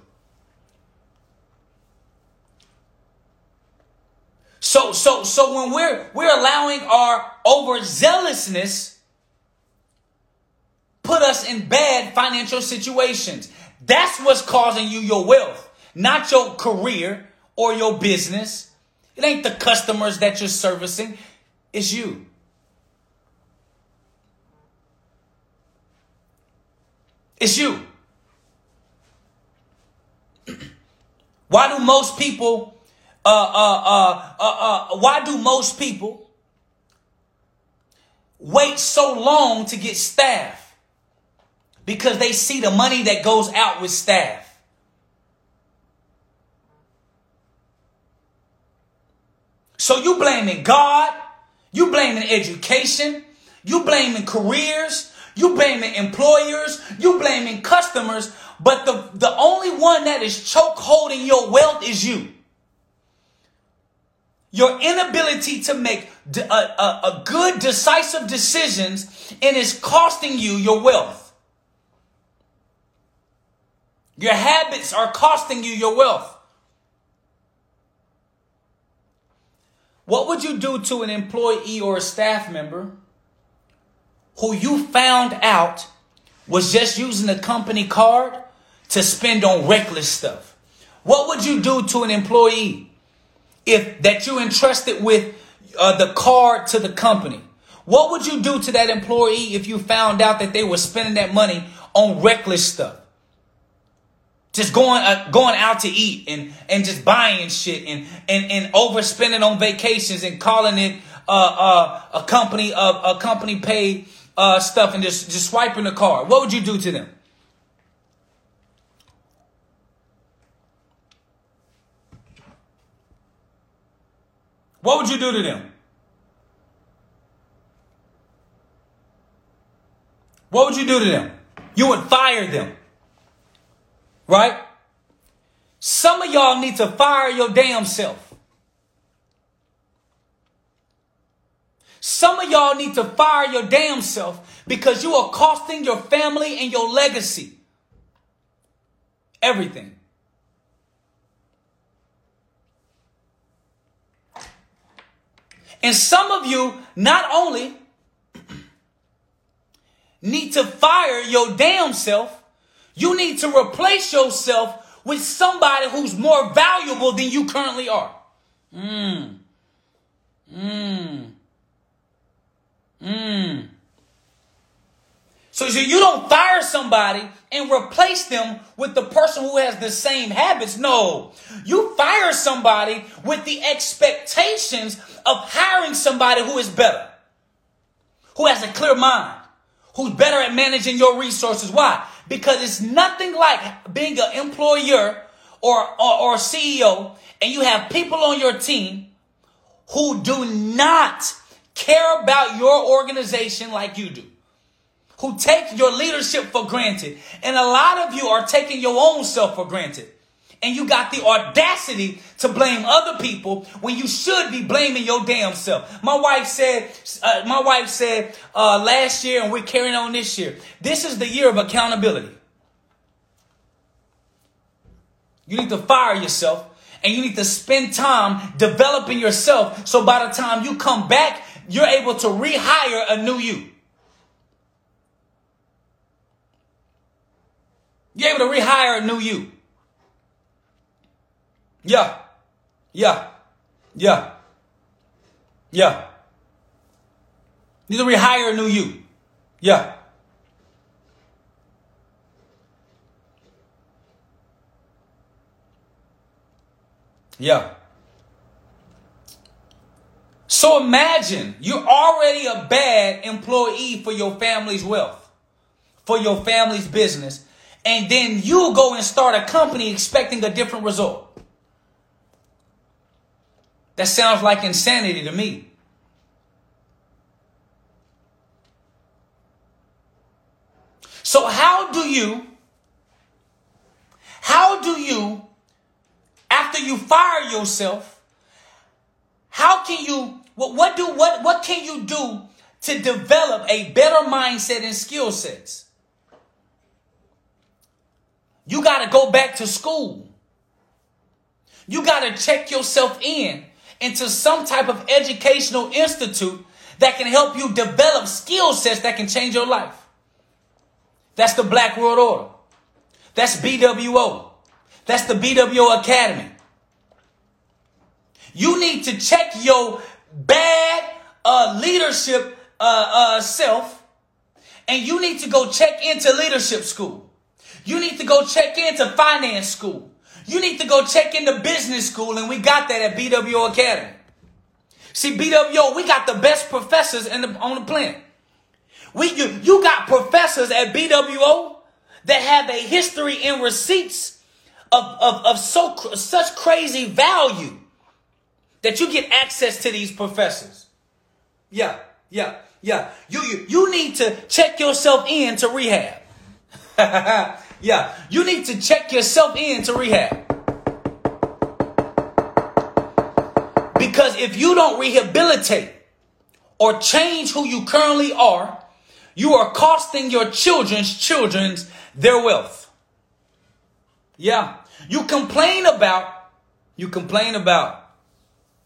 Speaker 2: So, so, so when we're we're allowing our overzealousness put us in bad financial situations. That's what's causing you your wealth not your career or your business. It ain't the customers that you're servicing, it's you. It's you. Why do most people, uh, uh, uh, uh, uh, why do most people wait so long to get staff? Because they see the money that goes out with staff. So you blaming God, you blaming education, you blaming careers, you blaming employers, you blaming customers, but the, the only one that is choke holding your wealth is you. Your inability to make a, a, a good, decisive decisions and is costing you your wealth. Your habits are costing you your wealth. What would you do to an employee or a staff member who you found out was just using a company card to spend on reckless stuff? What would you do to an employee if that you entrusted with uh, the card to the company? What would you do to that employee if you found out that they were spending that money on reckless stuff? Just going uh, going out to eat and and just buying shit and and and overspending on vacations and calling it uh, uh, a company of a company paid uh, stuff and just just swiping the card. What would you do to them? What would you do to them? What would you do to them? You would fire them. Right? Some of y'all need to fire your damn self. Some of y'all need to fire your damn self because you are costing your family and your legacy everything. And some of you not only need to fire your damn self, you need to replace yourself with somebody who's more valuable than you currently are. Mmm. Mmm. Mmm. So, so you don't fire somebody and replace them with the person who has the same habits. No. You fire somebody with the expectations of hiring somebody who is better, who has a clear mind, who's better at managing your resources. Why? Because it's nothing like being an employer or, or, or CEO and you have people on your team who do not care about your organization like you do. Who take your leadership for granted. And a lot of you are taking your own self for granted. And you got the audacity to blame other people when you should be blaming your damn self. My wife said, uh, my wife said uh, last year, and we're carrying on this year. This is the year of accountability. You need to fire yourself and you need to spend time developing yourself so by the time you come back, you're able to rehire a new you. You're able to rehire a new you. Yeah. Yeah. Yeah. Yeah. Need to rehire a new you. Yeah. Yeah. So imagine you're already a bad employee for your family's wealth, for your family's business, and then you go and start a company expecting a different result. That sounds like insanity to me. So how do you, how do you, after you fire yourself, how can you, what, what do, what, what can you do to develop a better mindset and skill sets? You got to go back to school. You got to check yourself in into some type of educational institute that can help you develop skill sets that can change your life. That's the Black World Order. That's BWO. That's the BWO Academy. You need to check your bad uh, leadership uh, uh, self, and you need to go check into leadership school. You need to go check into finance school. You need to go check into business school, and we got that at BWO Academy. See, BWO, we got the best professors in the, on the planet. We you, you got professors at BWO that have a history and receipts of, of, of so such crazy value that you get access to these professors. Yeah, yeah, yeah. You you, you need to check yourself in to rehab. yeah, you need to check yourself in to rehab. Because if you don't rehabilitate or change who you currently are, you are costing your children's children's their wealth. Yeah. You complain about, you complain about,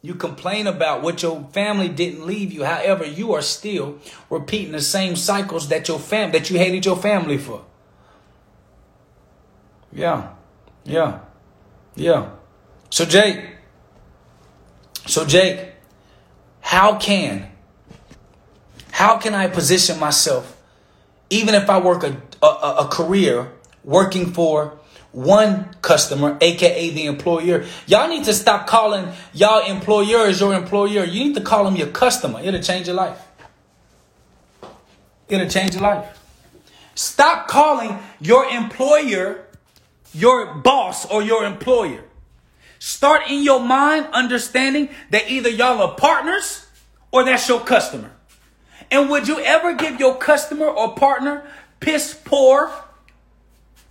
Speaker 2: you complain about what your family didn't leave you. However, you are still repeating the same cycles that your fam that you hated your family for. Yeah. Yeah. Yeah. So Jake, so Jake, how can how can I position myself even if I work a, a, a career working for one customer, aka the employer. Y'all need to stop calling y'all employers your employer. You need to call them your customer. It'll change your life. It'll change your life. Stop calling your employer your boss or your employer. Start in your mind understanding that either y'all are partners or that's your customer. And would you ever give your customer or partner piss poor,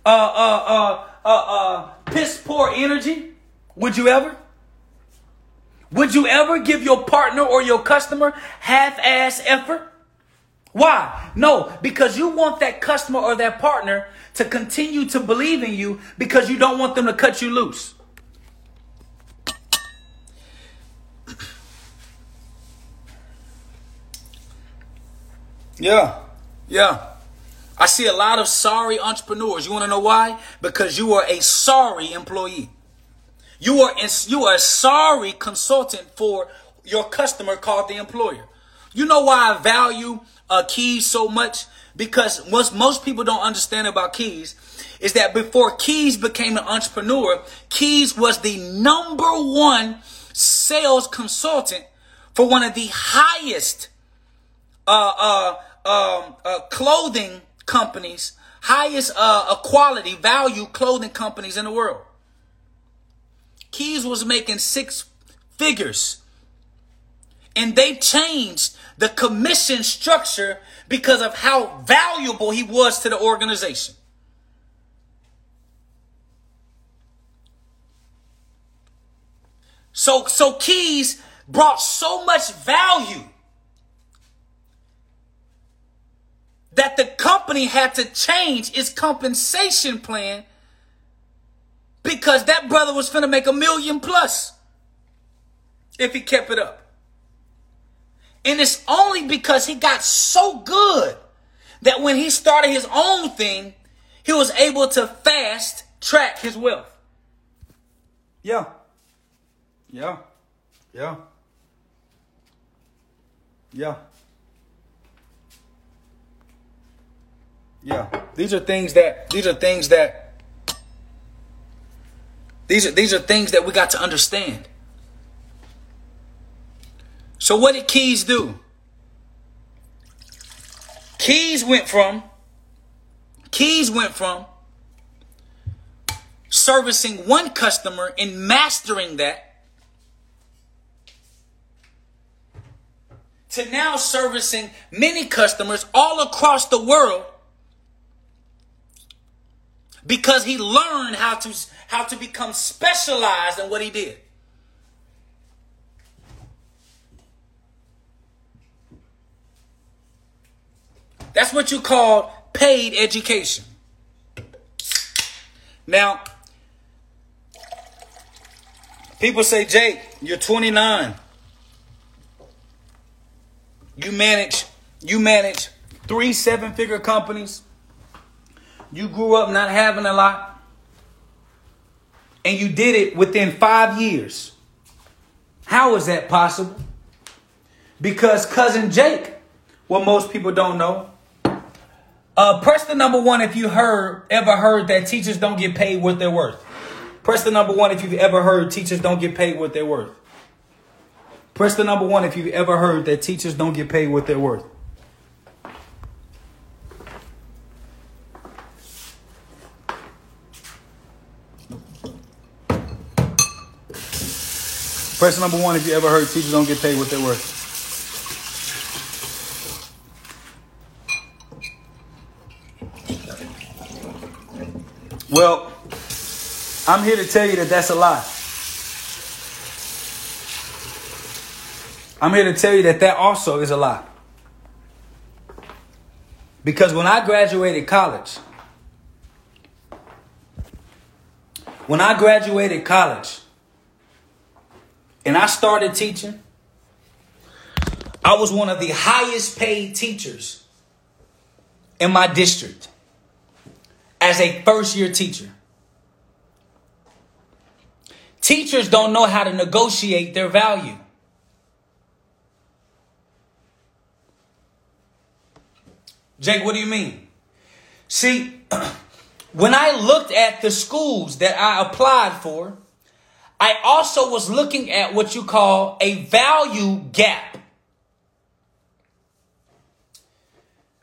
Speaker 2: uh, uh, uh, uh, uh, piss poor energy? Would you ever? Would you ever give your partner or your customer half-ass effort? Why? No, because you want that customer or that partner to continue to believe in you because you don't want them to cut you loose. Yeah, yeah. I see a lot of sorry entrepreneurs. You want to know why? Because you are a sorry employee. You are you are a sorry consultant for your customer called the employer. You know why I value uh, keys so much? Because most most people don't understand about keys is that before Keys became an entrepreneur, Keys was the number one sales consultant for one of the highest uh, uh, um, uh, clothing companies, highest uh, quality value clothing companies in the world. Keys was making six figures. And they changed the commission structure because of how valuable he was to the organization. So, so Keys brought so much value that the company had to change its compensation plan because that brother was finna make a million plus if he kept it up. And it's only because he got so good that when he started his own thing, he was able to fast track his wealth. Yeah. Yeah. Yeah. Yeah. Yeah. These are things that these are things that these are these are things that we got to understand. So what did Keys do? Keys went from Keys went from servicing one customer and mastering that to now servicing many customers all across the world because he learned how to how to become specialized in what he did. That's what you call paid education. Now, people say, Jake, you're 29. You manage, you manage three seven-figure companies you grew up not having a lot, and you did it within five years. How is that possible? Because cousin Jake, what most people don't know, uh, press the number one if you heard ever heard that teachers don't get paid what they're worth. Press the number one if you've ever heard teachers don't get paid what they're worth. Press the number one if you've ever heard that teachers don't get paid what they're worth. Press number one if you ever heard teachers don't get paid what they're worth. Well, I'm here to tell you that that's a lie. I'm here to tell you that that also is a lie. Because when I graduated college, when I graduated college and I started teaching, I was one of the highest paid teachers in my district as a first year teacher. Teachers don't know how to negotiate their value. Jake, what do you mean? See, when I looked at the schools that I applied for, I also was looking at what you call a value gap.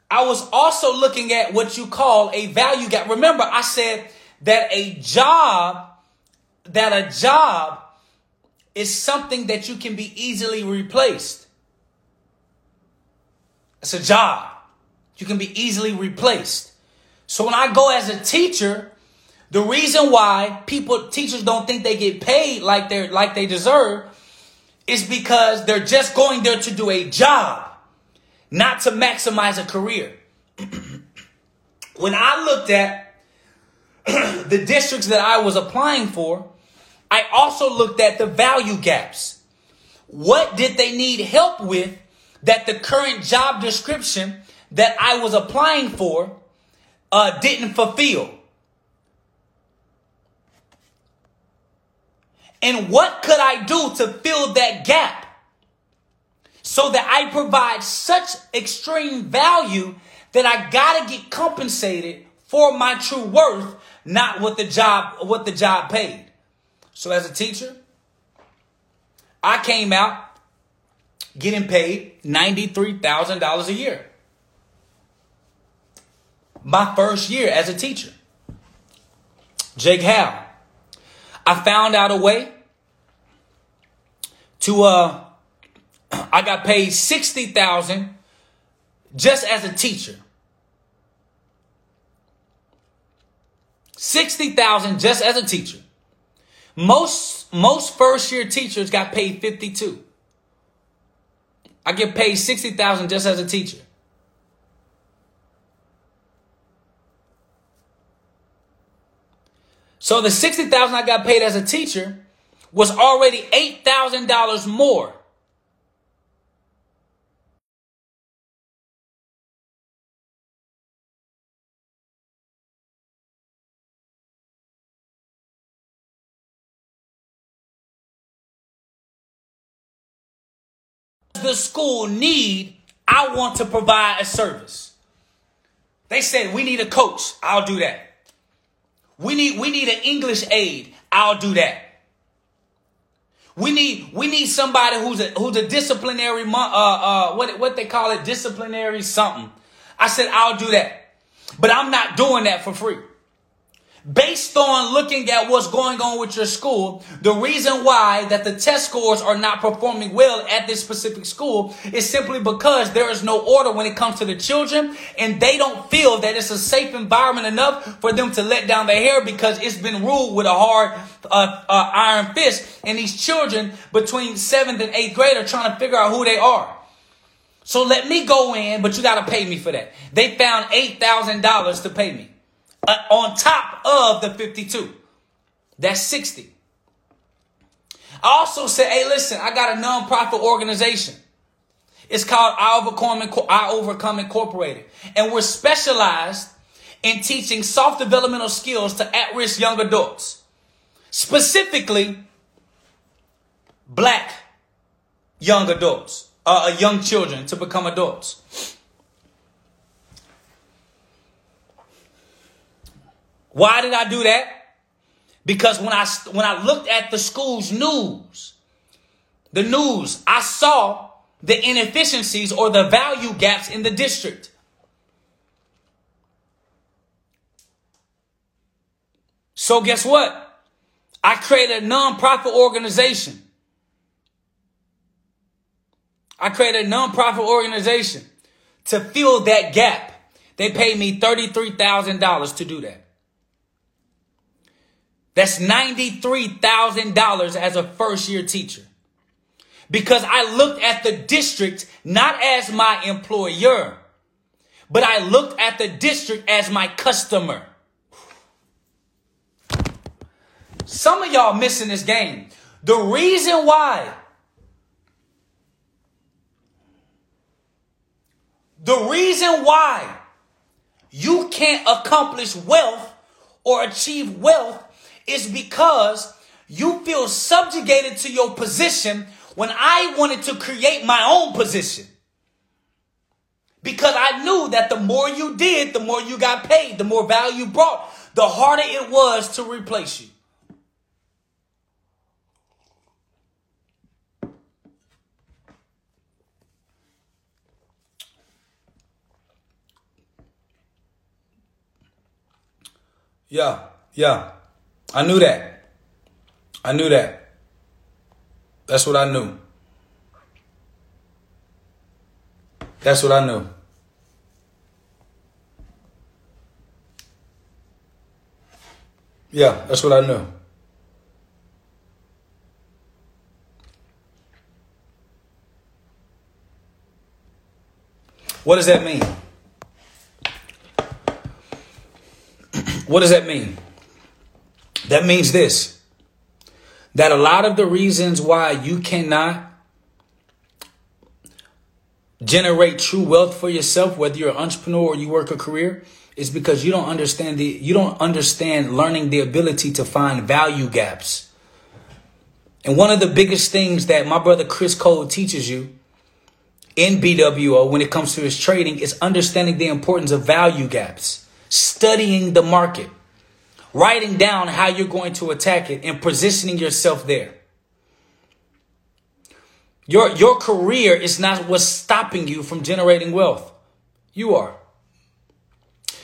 Speaker 2: I was also looking at what you call a value gap. Remember, I said that a job, that a job is something that you can be easily replaced. It's a job. You can be easily replaced. So when I go as a teacher, the reason why people teachers don't think they get paid like they're like they deserve is because they're just going there to do a job, not to maximize a career. when I looked at the districts that I was applying for, I also looked at the value gaps. What did they need help with that the current job description that I was applying for uh, didn't fulfill? And what could I do to fill that gap? So that I provide such extreme value that I gotta get compensated for my true worth, not what the job what the job paid. So as a teacher, I came out getting paid $93,000 a year. My first year as a teacher. Jake Howe. I found out a way to uh I got paid 60,000 just as a teacher. 60,000 just as a teacher. Most most first year teachers got paid 52. I get paid 60,000 just as a teacher. So the 60,000 I got paid as a teacher was already $8,000 more the school need, I want to provide a service. They said we need a coach. I'll do that. We need we need an English aid. I'll do that. We need we need somebody who's a who's a disciplinary uh uh what what they call it disciplinary something. I said I'll do that. But I'm not doing that for free based on looking at what's going on with your school, the reason why that the test scores are not performing well at this specific school is simply because there is no order when it comes to the children and they don't feel that it's a safe environment enough for them to let down their hair because it's been ruled with a hard uh, uh, iron fist and these children between seventh and eighth grade are trying to figure out who they are. So let me go in, but you got to pay me for that. They found $8,000 to pay me uh, on top of the 52. That's 60. I also said, hey, listen, I got a nonprofit organization. It's called I Overcome, I Overcome Incorporated. And we're specialized in teaching soft developmental skills to at-risk young adults. Specifically, black young adults, uh, young children to become adults. Why did I do that? Because when I when I looked at the school's news, the news, I saw the inefficiencies or the value gaps in the district. So guess what? I created a nonprofit organization. I created a nonprofit organization to fill that gap. They paid me $33,000 to do that. That's $93,000 as a first year teacher. Because I looked at the district not as my employer, but I looked at the district as my customer. Some of y'all missing this game. The reason why the reason why you can't accomplish wealth or achieve wealth is because you feel subjugated to your position when I wanted to create my own position. Because I knew that the more you did, the more you got paid, the more value brought, the harder it was to replace you. Yeah, yeah. I knew that. I knew that. That's what I knew. That's what I knew. Yeah, that's what I knew. What does that mean? What does that mean? That means this that a lot of the reasons why you cannot generate true wealth for yourself, whether you're an entrepreneur or you work a career, is because you don't understand the you don't understand learning the ability to find value gaps. And one of the biggest things that my brother Chris Cole teaches you in BWO when it comes to his trading is understanding the importance of value gaps studying the market, writing down how you're going to attack it, and positioning yourself there. Your, your career is not what's stopping you from generating wealth. You are.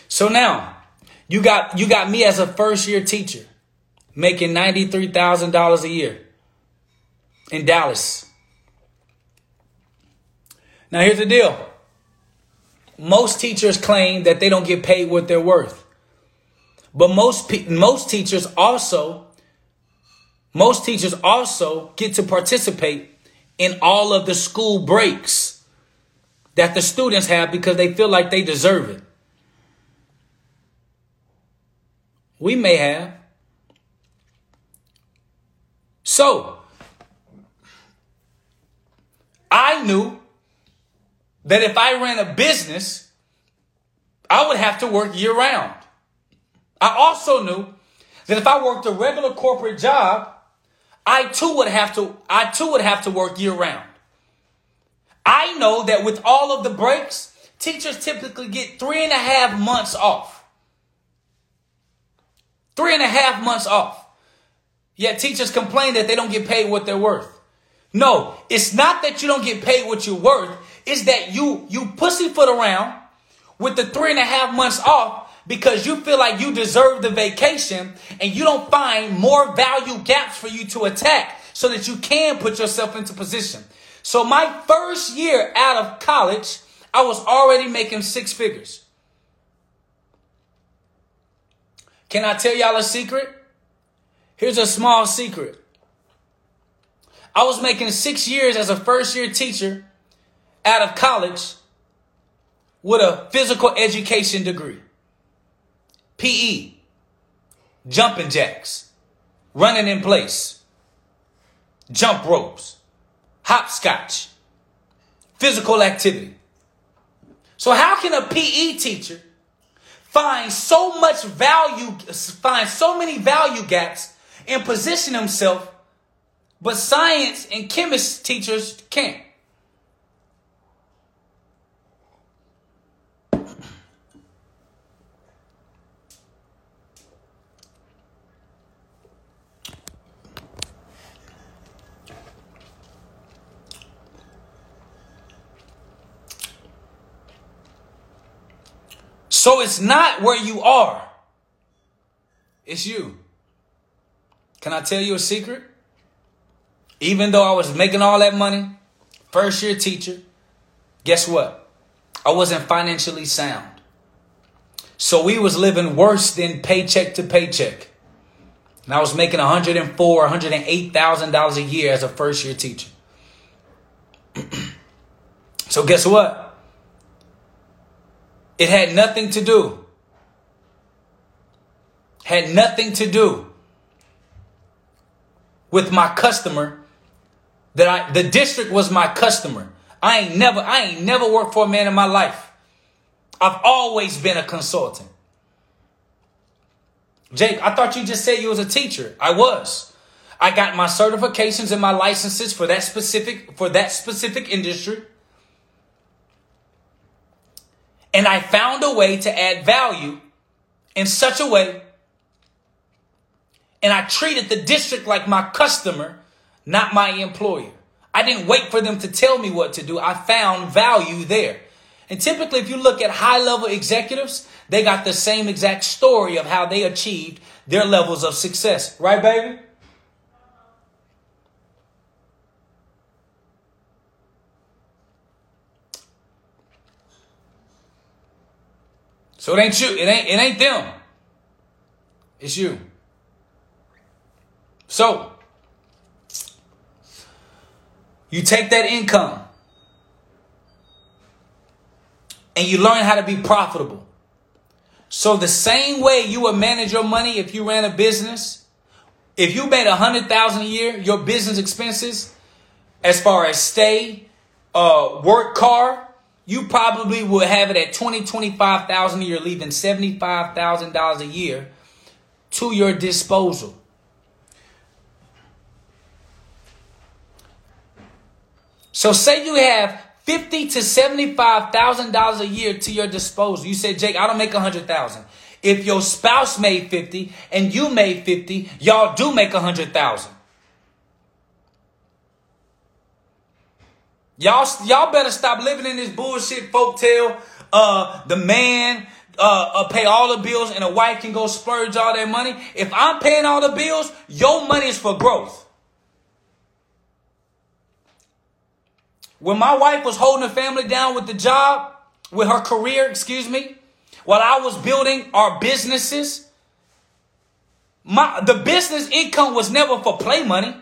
Speaker 2: So now, you got you got me as a first year teacher making $93,000 a year in Dallas. Now here's the deal. Most teachers claim that they don't get paid what they're worth. But most most teachers also most teachers also get to participate in all of the school breaks that the students have because they feel like they deserve it. We may have. So, I knew that if I ran a business, I would have to work year round. I also knew that if I worked a regular corporate job, I too would have to, I too would have to work year round. I know that with all of the breaks, teachers typically get three and a half months off. Three and a half months off. Yet teachers complain that they don't get paid what they're worth. No, it's not that you don't get paid what you're worth It's that you you pussyfoot around with the three and a half months off because you feel like you deserve the vacation and you don't find more value gaps for you to attack so that you can put yourself into position. So my first year out of college, I was already making six figures. Can I tell y'all a secret? Here's a small secret. I was making six years as a first year teacher out of college with a physical education degree. PE, jumping jacks, running in place, jump ropes, hopscotch, physical activity. So how can a PE teacher find so much value, find so many value gaps and position himself, but science and chemist teachers can't? So it's not where you are. It's you. Can I tell you a secret? Even though I was making all that money, first year teacher, guess what? I wasn't financially sound. So we was living worse than paycheck to paycheck. And I was making 104, 108,000 dollars a year as a first year teacher. so guess what? It had nothing to do. Had nothing to do with my customer that I the district was my customer. I ain't never I ain't never worked for a man in my life. I've always been a consultant. Jake, I thought you just said you was a teacher. I was. I got my certifications and my licenses for that specific for that specific industry. And I found a way to add value in such a way and I treated the district like my customer, not my employer. I didn't wait for them to tell me what to do. I found value there. And typically, if you look at high level executives, they got the same exact story of how they achieved their levels of success. Right, baby? So it ain't you. It ain't it ain't them. It's you. So you take that income and you learn how to be profitable. So the same way you would manage your money if you ran a business, if you made a hundred thousand a year, your business expenses, as far as stay, uh, work car, you probably will have it at 20, 25,000 a year, leaving $75,000 a year to your disposal. So say you have fifty to seventy-five thousand dollars a year to your disposal. You say, Jake, I don't make a hundred thousand. If your spouse made fifty and you made fifty, y'all do make a hundred thousand. Y'all, y'all better stop living in this bullshit folktale. Uh, the man uh, uh, pay all the bills and a wife can go splurge all that money. If I'm paying all the bills, your money is for growth. When my wife was holding the family down with the job, with her career, excuse me, while I was building our businesses, my the business income was never for play money.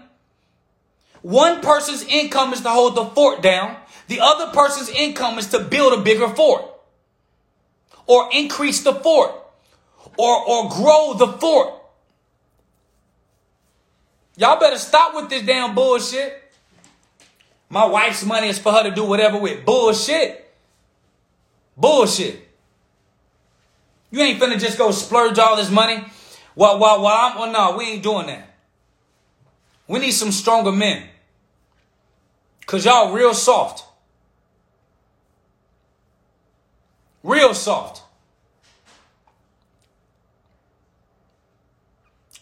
Speaker 2: One person's income is to hold the fort down. The other person's income is to build a bigger fort or increase the fort or, or grow the fort. Y'all better stop with this damn bullshit. My wife's money is for her to do whatever with. Bullshit. Bullshit. You ain't finna just go splurge all this money. Well, well, well, I'm, oh, well, no, we ain't doing that. We need some stronger men. Cause y'all real soft. Real soft.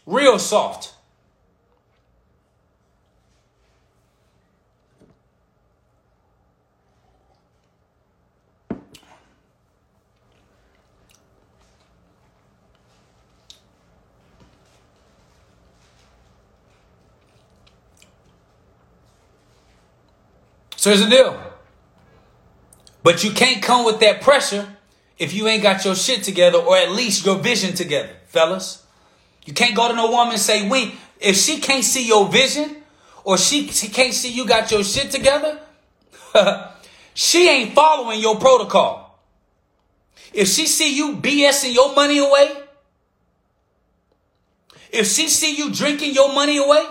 Speaker 2: Real soft. So here's the deal. But you can't come with that pressure if you ain't got your shit together or at least your vision together, fellas. You can't go to no woman and say, we, if she can't see your vision or she, she can't see you got your shit together, she ain't following your protocol. If she see you BSing your money away, if she see you drinking your money away,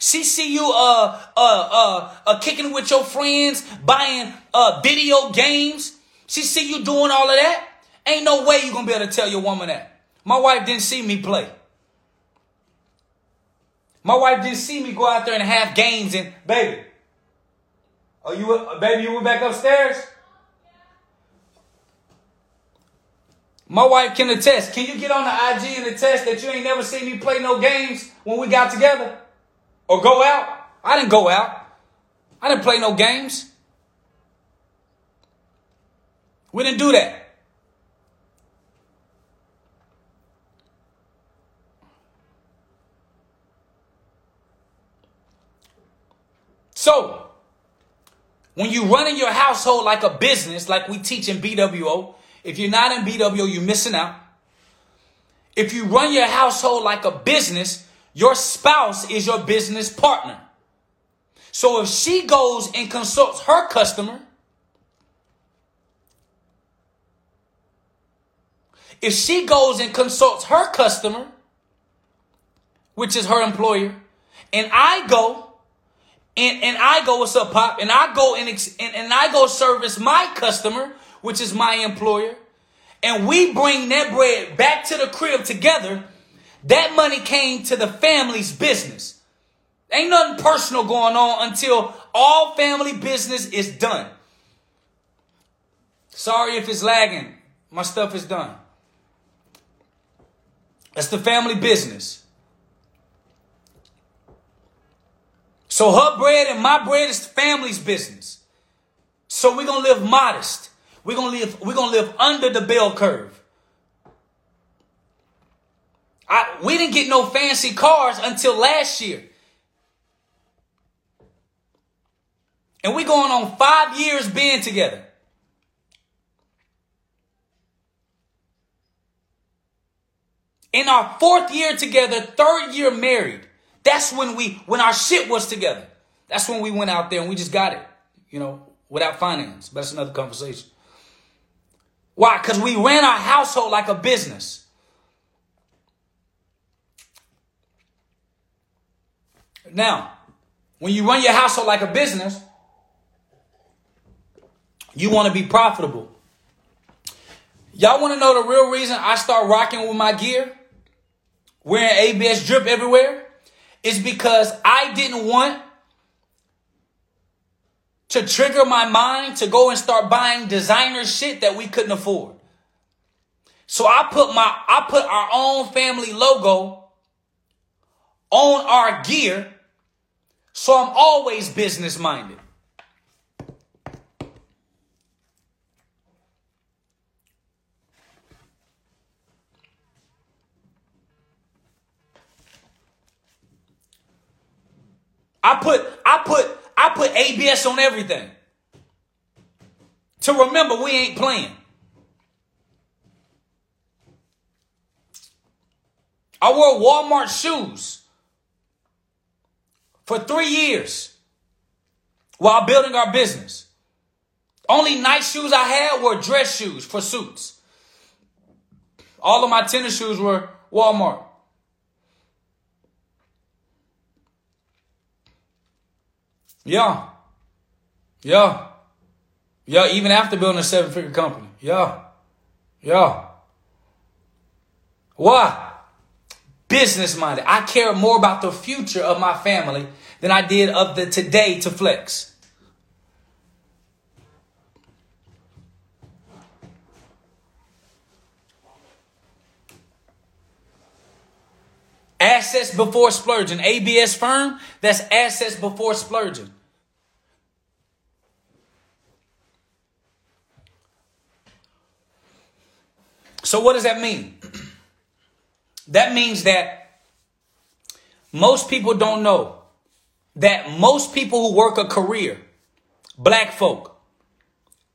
Speaker 2: she see you uh uh uh, uh kicking with your friends, buying uh video games. She see you doing all of that. Ain't no way you gonna be able to tell your woman that. My wife didn't see me play. My wife didn't see me go out there and have games and baby. Oh, you uh, baby, you went back upstairs. My wife can attest. Can you get on the IG and attest that you ain't never seen me play no games when we got together? Or go out. I didn't go out. I didn't play no games. We didn't do that. So, when you running your household like a business, like we teach in BWO, if you're not in BWO, you're missing out. If you run your household like a business, your spouse is your business partner. So if she goes and consults her customer, if she goes and consults her customer, which is her employer, and I go and, and I go, what's up, Pop? And I go and, and, and I go service my customer, which is my employer, and we bring that bread back to the crib together, that money came to the family's business. Ain't nothing personal going on until all family business is done. Sorry if it's lagging. My stuff is done. That's the family business. So her bread and my bread is the family's business. So we're gonna live modest. We're gonna live, we're gonna live under the bell curve. I, we didn't get no fancy cars until last year. And we going on five years being together. In our fourth year together, third year married. That's when we, when our shit was together. That's when we went out there and we just got it, you know, without finance. But that's another conversation. Why? Because we ran our household like a business. Now, when you run your household like a business, you want to be profitable. Y'all want to know the real reason I start rocking with my gear? Wearing ABS drip everywhere? It's because I didn't want to trigger my mind to go and start buying designer shit that we couldn't afford. So I put my I put our own family logo on our gear so I'm always business minded. I put I put I put ABS on everything. To remember we ain't playing. I wore Walmart shoes for three years while building our business. Only nice shoes I had were dress shoes for suits. All of my tennis shoes were Walmart. Yeah. Yeah. Yeah, even after building a seven figure company. Yeah. Yeah. Why? Business minded. I care more about the future of my family than I did of the today to flex. Assets before splurging. ABS firm, that's assets before splurging. So, what does that mean? That means that most people don't know that most people who work a career, black folk,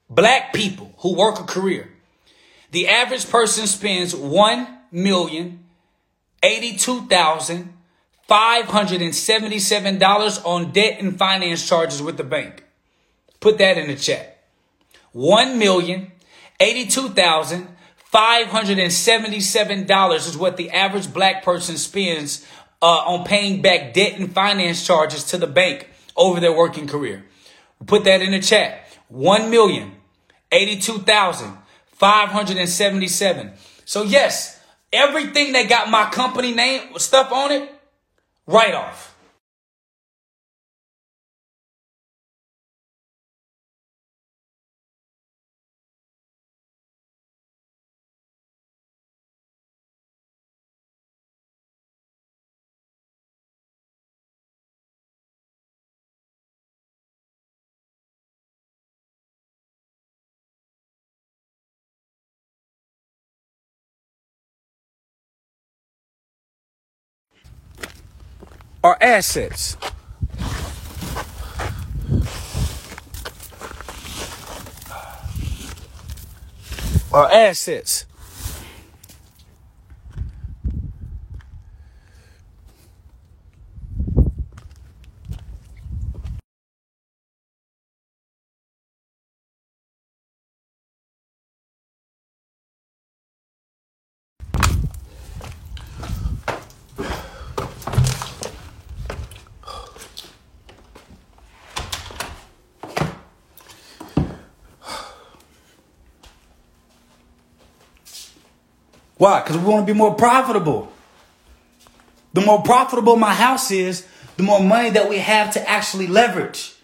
Speaker 2: black people who work a career, the average person spends one million $82,577 on debt and finance charges with the bank. Put that in the chat. $1,082,577 is what the average black person spends uh, on paying back debt and finance charges to the bank over their working career. Put that in the chat. One million eighty-two thousand five hundred and seventy-seven. So yes, Everything that got my company name stuff on it, write off. are assets. Are assets. Why? Because we want to be more profitable. The more profitable my house is, the more money that we have to actually leverage.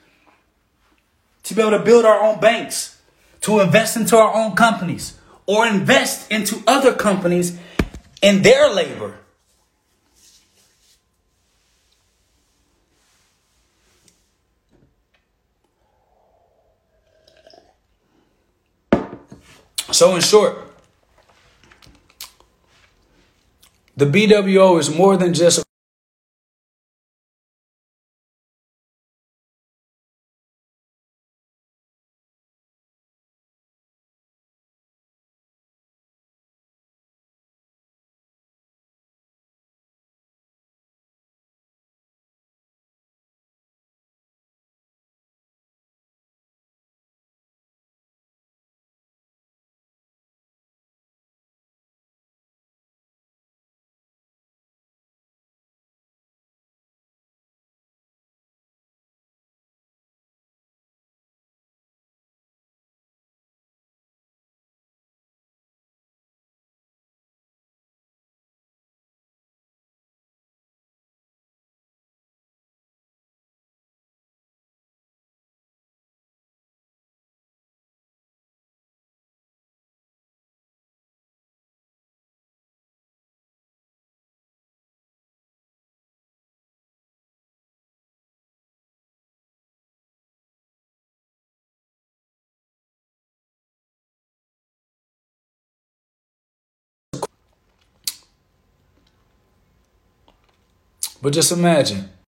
Speaker 2: To be able to build our own banks, to invest into our own companies, or invest into other companies in their labor. So, in short, The BWO is more than just But just imagine